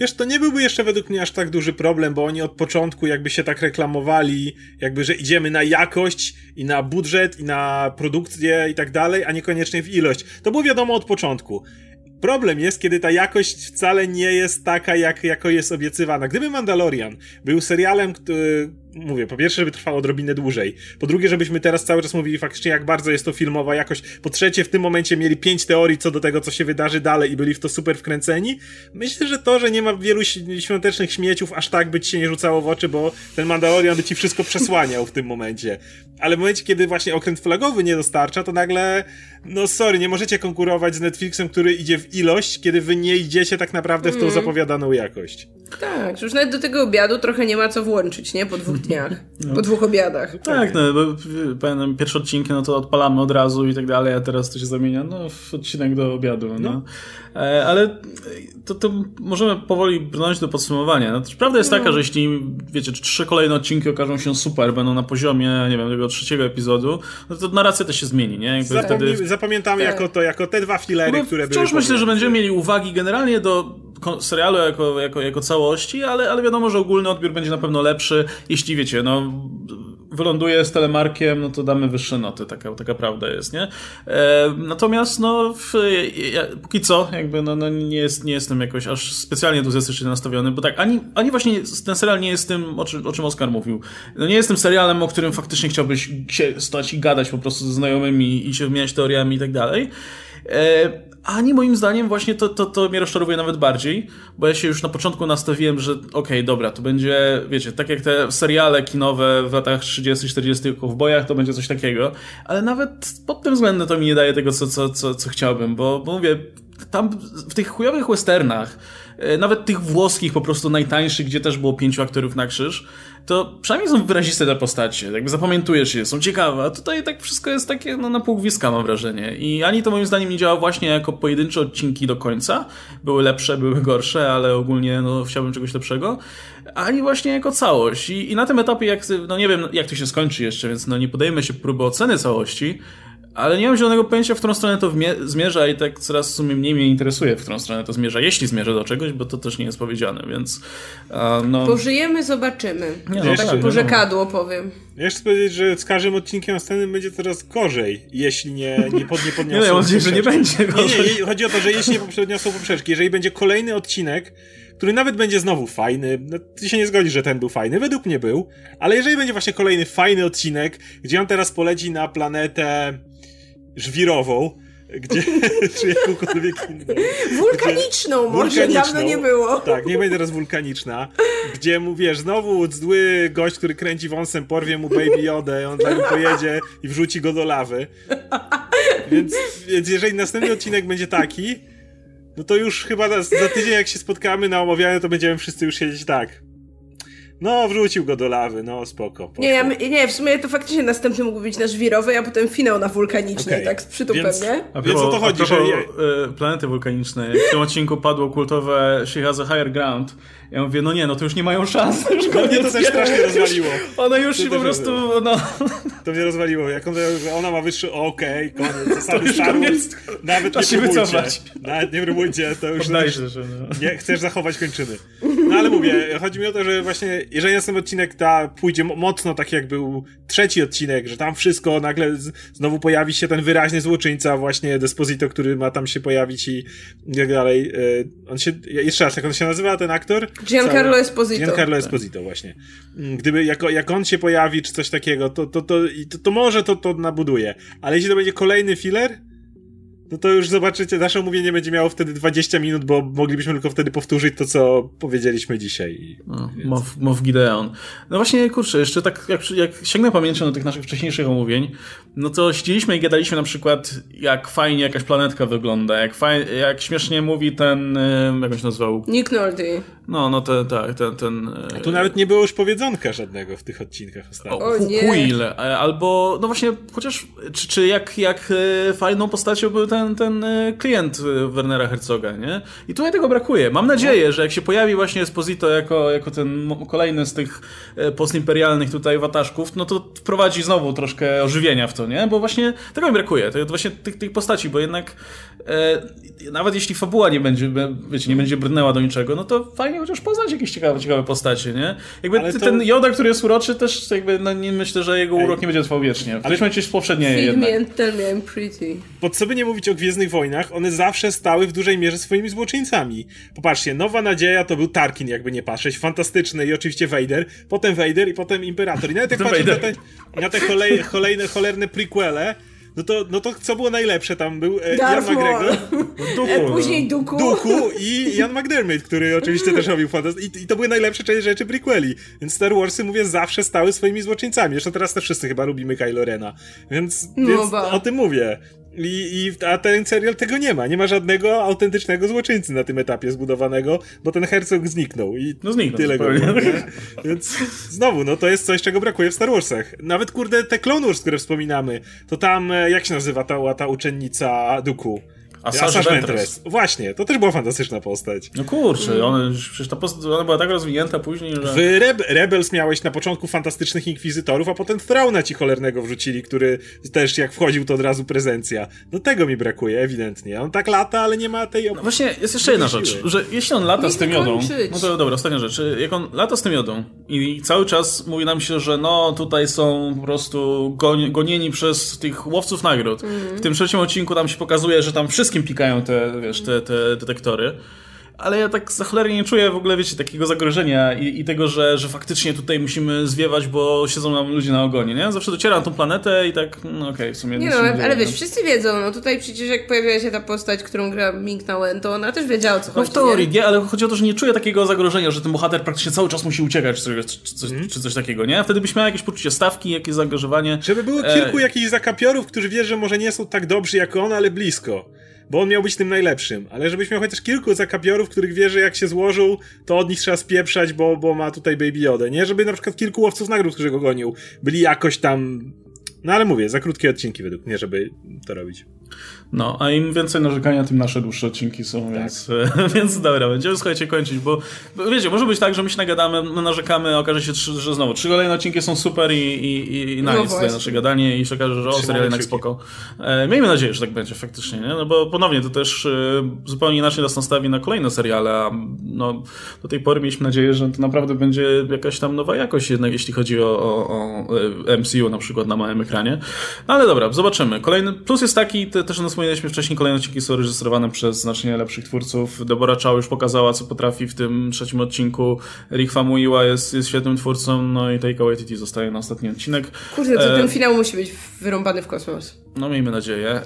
Wiesz, to nie byłby jeszcze według mnie aż tak duży problem, bo oni od początku jakby się tak reklamowali, jakby, że idziemy na jakość i na budżet i na produkcję i tak dalej, a niekoniecznie w ilość. To było wiadomo od początku. Problem jest, kiedy ta jakość wcale nie jest taka, jak, jako jest obiecywana. Gdyby Mandalorian był serialem, który, mówię, po pierwsze, żeby trwało odrobinę dłużej, po drugie, żebyśmy teraz cały czas mówili faktycznie, jak bardzo jest to filmowa jakość, po trzecie, w tym momencie mieli pięć teorii co do tego, co się wydarzy dalej i byli w to super wkręceni, myślę, że to, że nie ma wielu świątecznych śmieciów, aż tak by ci się nie rzucało w oczy, bo ten Mandalorian by ci wszystko przesłaniał w tym momencie. Ale w momencie, kiedy właśnie okręt flagowy nie dostarcza, to nagle, no sorry, nie możecie konkurować z Netflixem, który idzie w ilość, kiedy wy nie idziecie tak naprawdę w tą mm. zapowiadaną jakość. Tak, już nawet do tego obiadu trochę nie ma co włączyć, nie? Po dwóch dniach, no. po dwóch obiadach. Tak, no, bo pamiętam pierwsze odcinki, no to odpalamy od razu i tak dalej, a teraz to się zamienia, no, w odcinek do obiadu, no. no. E, ale to, to możemy powoli brnąć do podsumowania. No, prawda jest taka, no. że jeśli, wiecie, trzy kolejne odcinki okażą się super, będą na poziomie, nie wiem, tego trzeciego epizodu, no to narracja też się zmieni, nie? Jakby wtedy... Zapamiętamy tak. jako to, jako te dwa filery, no, które były... Wciąż myślę, że będziemy mieli uwagi generalnie do serialu jako, jako, jako całości, ale, ale wiadomo, że ogólny odbiór będzie na pewno lepszy, jeśli wiecie, no wyląduje z telemarkiem, no to damy wyższe noty, taka, taka prawda jest, nie? E, natomiast, no, w, ja, póki co, jakby, no, no nie, jest, nie jestem jakoś aż specjalnie entuzjastycznie nastawiony, bo tak, ani, ani właśnie ten serial nie jest tym, o, o czym Oskar mówił. No nie jest tym serialem, o którym faktycznie chciałbyś się stać i gadać po prostu ze znajomymi i się wymieniać teoriami i tak dalej. E, ani moim zdaniem właśnie to, to, to mnie rozczarowuje nawet bardziej, bo ja się już na początku nastawiłem, że okej, okay, dobra, to będzie, wiecie, tak jak te seriale kinowe w latach 30-40 w bojach, to będzie coś takiego, ale nawet pod tym względem to mi nie daje tego, co, co, co, co chciałbym, bo, bo mówię, tam w tych chujowych westernach, e, nawet tych włoskich po prostu najtańszych, gdzie też było pięciu aktorów na krzyż, to przynajmniej są wyraziste te postacie, jakby zapamiętujesz je, są ciekawe, a tutaj tak wszystko jest takie no, na pół gwizdka mam wrażenie. I ani to moim zdaniem nie działa właśnie jako pojedyncze odcinki do końca, były lepsze, były gorsze, ale ogólnie no, chciałbym czegoś lepszego, ani właśnie jako całość. I, i na tym etapie, jak, no nie wiem jak to się skończy jeszcze, więc no nie podejmę się próby oceny całości, ale nie mam zielonego pojęcia, w którą stronę to zmierza i tak coraz w sumie mniej mnie interesuje, w którą stronę to zmierza, jeśli zmierza do czegoś, bo to też nie jest powiedziane, więc no... Pożyjemy, zobaczymy. Nie, no, tak, tak pożekadło powiem. Ja chcę powiedzieć, że z każdym odcinkiem następnym będzie coraz gorzej, jeśli nie, nie, pod, nie podniosą Nie, ja mam nadzieję, że nie będzie gorzej. Nie, nie, chodzi o to, że jeśli nie podniosą poprzeczki, jeżeli będzie kolejny odcinek, który nawet będzie znowu fajny. No, ty się nie zgodzisz, że ten był fajny, według mnie był, ale jeżeli będzie właśnie kolejny fajny odcinek, gdzie on teraz poleci na planetę żwirową, gdzie, [laughs] czy jakąkolwiek inną. Wulkaniczną, gdzie, może wulkaniczną, dawno nie było. Tak, nie będzie teraz wulkaniczna, gdzie mu, wiesz, znowu zły gość, który kręci wąsem, porwie mu Baby Jodę, on za nim pojedzie i wrzuci go do lawy. Więc, więc jeżeli następny odcinek będzie taki, no to już chyba za tydzień jak się spotkamy na omawianie, to będziemy wszyscy już siedzieć tak. No, wrzucił go do lawy, no spoko. Nie, ja, nie, w sumie to faktycznie następny mógł być nasz wirowy, a potem finał na wulkanicznej, okay. tak z przytupem, więc, nie? A więc o to chodzi, że... Je... planety wulkaniczne. W tym odcinku padło kultowe She has a higher ground ja mówię, no nie, no to już nie mają szans. Już no mnie to też strasznie rozwaliło. One już się po prostu, no... To mnie rozwaliło. Jak on, ona ma wyższy, okej, okay, koniec, zasady Star Wars. Nawet nie próbujcie. Wycofać. Nawet nie próbujcie, to już... Podajże, że no. Nie, chcesz zachować kończyny. No ale mówię, chodzi mi o to, że właśnie, jeżeli następny odcinek ta pójdzie mocno tak jak był trzeci odcinek, że tam wszystko nagle z, znowu pojawi się ten wyraźny złoczyńca właśnie Desposito, który ma tam się pojawić i tak dalej. E, on się, jeszcze raz, jak on się nazywa, ten aktor? Giancarlo Esposito. Giancarlo Esposito, właśnie. Mm, gdyby, jako, jak on się pojawi, czy coś takiego, to, to, to, to, to może to, to nabuduje. Ale jeśli to będzie kolejny filler, no to już zobaczycie, nasze omówienie będzie miało wtedy 20 minut, bo moglibyśmy tylko wtedy powtórzyć to, co powiedzieliśmy dzisiaj. No. Mow, Mow Gideon. No właśnie, kurczę, jeszcze tak jak, jak sięgnę pamięcią do tych naszych wcześniejszych omówień, no to siedzieliśmy i gadaliśmy na przykład, jak fajnie jakaś planetka wygląda, jak, faj, jak śmiesznie mówi ten, jak on się nazywał? Nick Nolte. No, no ten, tak, ten, ten... A tu nawet nie było już powiedzonka żadnego w tych odcinkach ostatnio. O, Quill, e, albo, no właśnie, chociaż, czy, czy jak, jak e, fajną postacią był ten ten, ten e, klient e, Wernera Herzoga, nie? I tutaj tego brakuje. Mam nadzieję, że jak się pojawi właśnie Esposito jako, jako ten kolejny z tych e, postimperialnych tutaj wataszków, no to wprowadzi znowu troszkę ożywienia w to, nie? Bo właśnie tego mi brakuje, to właśnie tych, tych postaci, bo jednak e, nawet jeśli fabuła nie będzie, wiecie, nie będzie brnęła do niczego, no to fajnie chociaż poznać jakieś ciekawe, ciekawe postacie, nie? Jakby to... ten Joda, który jest uroczy, też jakby no, nie myślę, że jego urok nie będzie trwał wiecznie. W którymś momencie spowszednieje jednak. Me I'm pretty. Pod co by nie mówić o Gwiezdnych Wojnach, one zawsze stały w dużej mierze swoimi złoczyńcami. Popatrzcie, Nowa Nadzieja to był Tarkin, jakby nie patrzeć, fantastyczny i oczywiście Vader, potem Vader i potem Imperator. I nawet jak patrzę na te, na te kolej, kolejne cholerne prequele, no to, no to co było najlepsze? Tam był e, Jan McGregor. [laughs] Duku, e, później Duku. Duku i Jan McDermott, który oczywiście też robił fantastycznie. I, I, to były najlepsze rzeczy prequeli. Więc Star Warsy, mówię, zawsze stały swoimi złoczyńcami. Jeszcze teraz też wszyscy chyba lubimy Kylo Rena. Więc, no więc o tym mówię. I, I, a ten serial tego nie ma. Nie ma żadnego autentycznego złoczyńcy na tym etapie zbudowanego, bo ten hercog zniknął. I no zniknął. Tyle go [laughs] Więc znowu, no to jest coś, czego brakuje w Star Warsach. Nawet kurde te Clone Wars, które wspominamy, to tam, e, jak się nazywa ta, ta uczennica Duku? Assange Ventress. Właśnie, to też była fantastyczna postać. No kurczę, mm. ona, przecież ta postać ona była tak rozwinięta później, że... W Rebe Rebels miałeś na początku fantastycznych inkwizytorów, a potem Thrauna ci cholernego wrzucili, który też jak wchodził to od razu prezencja. No tego mi brakuje, ewidentnie. On tak lata, ale nie ma tej... No właśnie, jest jeszcze jedna rzecz, że jeśli on lata z tym jodą... No to dobra, ostatnia rzecz. Jak on lata z tym jodą i cały czas mówi nam się, że no tutaj są po prostu gonieni przez tych łowców nagród. Mm. W tym trzecim odcinku tam się pokazuje, że tam wszystko wszystkim pikają te, wiesz, te, te detektory. Ale ja tak za cholerę nie czuję w ogóle, wiecie, takiego zagrożenia i, i tego, że, że faktycznie tutaj musimy zwiewać, bo siedzą nam ludzie na ogonie, nie? Zawsze docieram na tą planetę i tak, no okej, okay, w sumie... Nie no, ale, ale wiesz, wszyscy wiedzą, no tutaj przecież jak pojawiła się ta postać, którą gra Ming na Wen, to ona też wiedziała, o co no, chodzi. No w teorii, nie? nie? ale chodzi o to, że nie czuję takiego zagrożenia, że ten bohater praktycznie cały czas musi uciekać, czy coś, czy coś, czy coś takiego, nie? Wtedy byś miał jakieś poczucie stawki, jakieś zaangażowanie. Żeby było kilku e... jakichś zakapiorów, którzy wie, że może nie są tak dobrzy jak on, ale blisko bo on miał być tym najlepszym, ale żebyś miał chociaż kilku zakapiorów, których wie, że jak się złożył, to od nich trzeba spieprzać, bo, bo ma tutaj Baby Yoda, nie? Żeby na przykład kilku łowców nagród, którzy go gonił, byli jakoś tam... No ale mówię, za krótkie odcinki według mnie, żeby to robić. No, a im więcej narzekania, tym nasze dłuższe odcinki są, tak. więc, [laughs] więc dobra, będziemy słuchajcie kończyć, bo wiecie, może być tak, że my się nagadamy, my narzekamy, a okaże się, że znowu trzy kolejne odcinki są super i, i, i na no nic tutaj nasze gadanie i się okaże, że o, serial jednak spoko. E, miejmy nadzieję, że tak będzie faktycznie, nie? No bo ponownie to też e, zupełnie inaczej nas nastawi na kolejne seriale, a no, do tej pory mieliśmy nadzieję, że to naprawdę będzie jakaś tam nowa jakość jednak, jeśli chodzi o, o, o e, MCU na przykład na małym ekranie. No, ale dobra, zobaczymy. Kolejny plus jest taki, te, też nas wspominaliśmy wcześniej, kolejne odcinki są reżyserowane przez znacznie lepszych twórców. Deborah Chow już pokazała, co potrafi w tym trzecim odcinku. Rick Famuyiwa jest, jest świetnym twórcą, no i Taika Waititi zostaje na ostatni odcinek. Kurde, to e... ten finał musi być wyrąbany w kosmos. No miejmy nadzieję. E,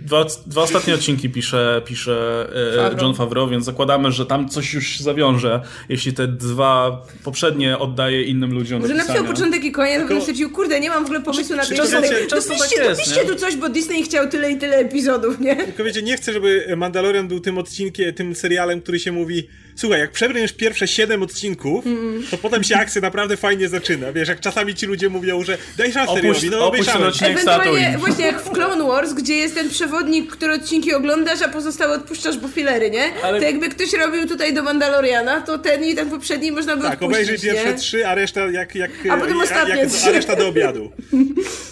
dwa, dwa ostatnie [laughs] odcinki pisze, pisze e, John Favreau, więc zakładamy, że tam coś już zawiąże, jeśli te dwa poprzednie oddaje innym ludziom Może napisał początek i koniec, a potem stwierdził, kurde, nie mam w ogóle pomysłu na to. Często, często tak dopiszcie tu coś, bo Disney chciał tyle i tyle epizodów, nie? Tylko wiecie, nie chcę, żeby Mandalorian był tym odcinkiem, tym serialem, który się mówi słuchaj, jak przebrniesz pierwsze siedem odcinków, mm. to potem się akcja naprawdę fajnie zaczyna. Wiesz, jak czasami ci ludzie mówią, że daj szansę Seriowi, no obejrzałem. Ewentualnie właśnie jak w Clone Wars, gdzie jest ten przewodnik, który odcinki oglądasz, a pozostałe odpuszczasz, bo filery, nie? Ale... To jakby ktoś robił tutaj do Mandaloriana, to ten i ten poprzedni można by Tak, obejrzyj pierwsze nie? trzy, a reszta jak, jak, a potem jak, ostatnie jak, a reszta do obiadu.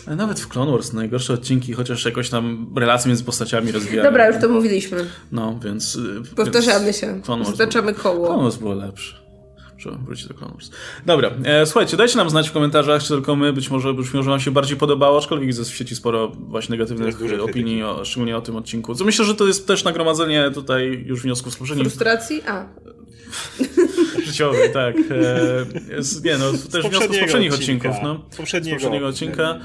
[laughs] Nawet w Clone Wars najgorsze odcinki, chociaż jakoś tam relacje między postaciami rozwijają. Dobra, już to mówiliśmy. No, więc... Powtarzamy więc się. Zaczynamy koło. Wars było lepsze. Trzeba wrócić do Clone Wars. Dobra, e, słuchajcie, dajcie nam znać w komentarzach, czy tylko my, być może, być może wam się bardziej podobało, aczkolwiek widzę w sieci sporo właśnie negatywnych opinii, o, szczególnie o tym odcinku. Co myślę, że to jest też nagromadzenie tutaj już wniosków z poprzednich... Frustracji? A. [laughs] Życiowy, tak. E, jest, nie no, też wniosków z poprzednich odcinka. odcinków. No. Z poprzedniego, z poprzedniego odcinka.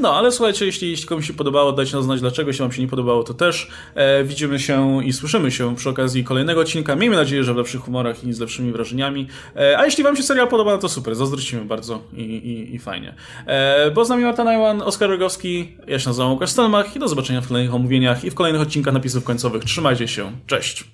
No, ale słuchajcie, jeśli, jeśli komuś się podobało, dajcie nam znać dlaczego, jeśli wam się nie podobało, to też e, widzimy się i słyszymy się przy okazji kolejnego odcinka. Miejmy nadzieję, że w lepszych humorach i z lepszymi wrażeniami. E, a jeśli wam się serial podoba, to super, zazdrościmy bardzo i, i, i fajnie. E, bo z nami Marta Najman, Oskar Rogowski, ja się nazywam Łukasz Stelmach i do zobaczenia w kolejnych omówieniach i w kolejnych odcinkach napisów końcowych. Trzymajcie się, cześć!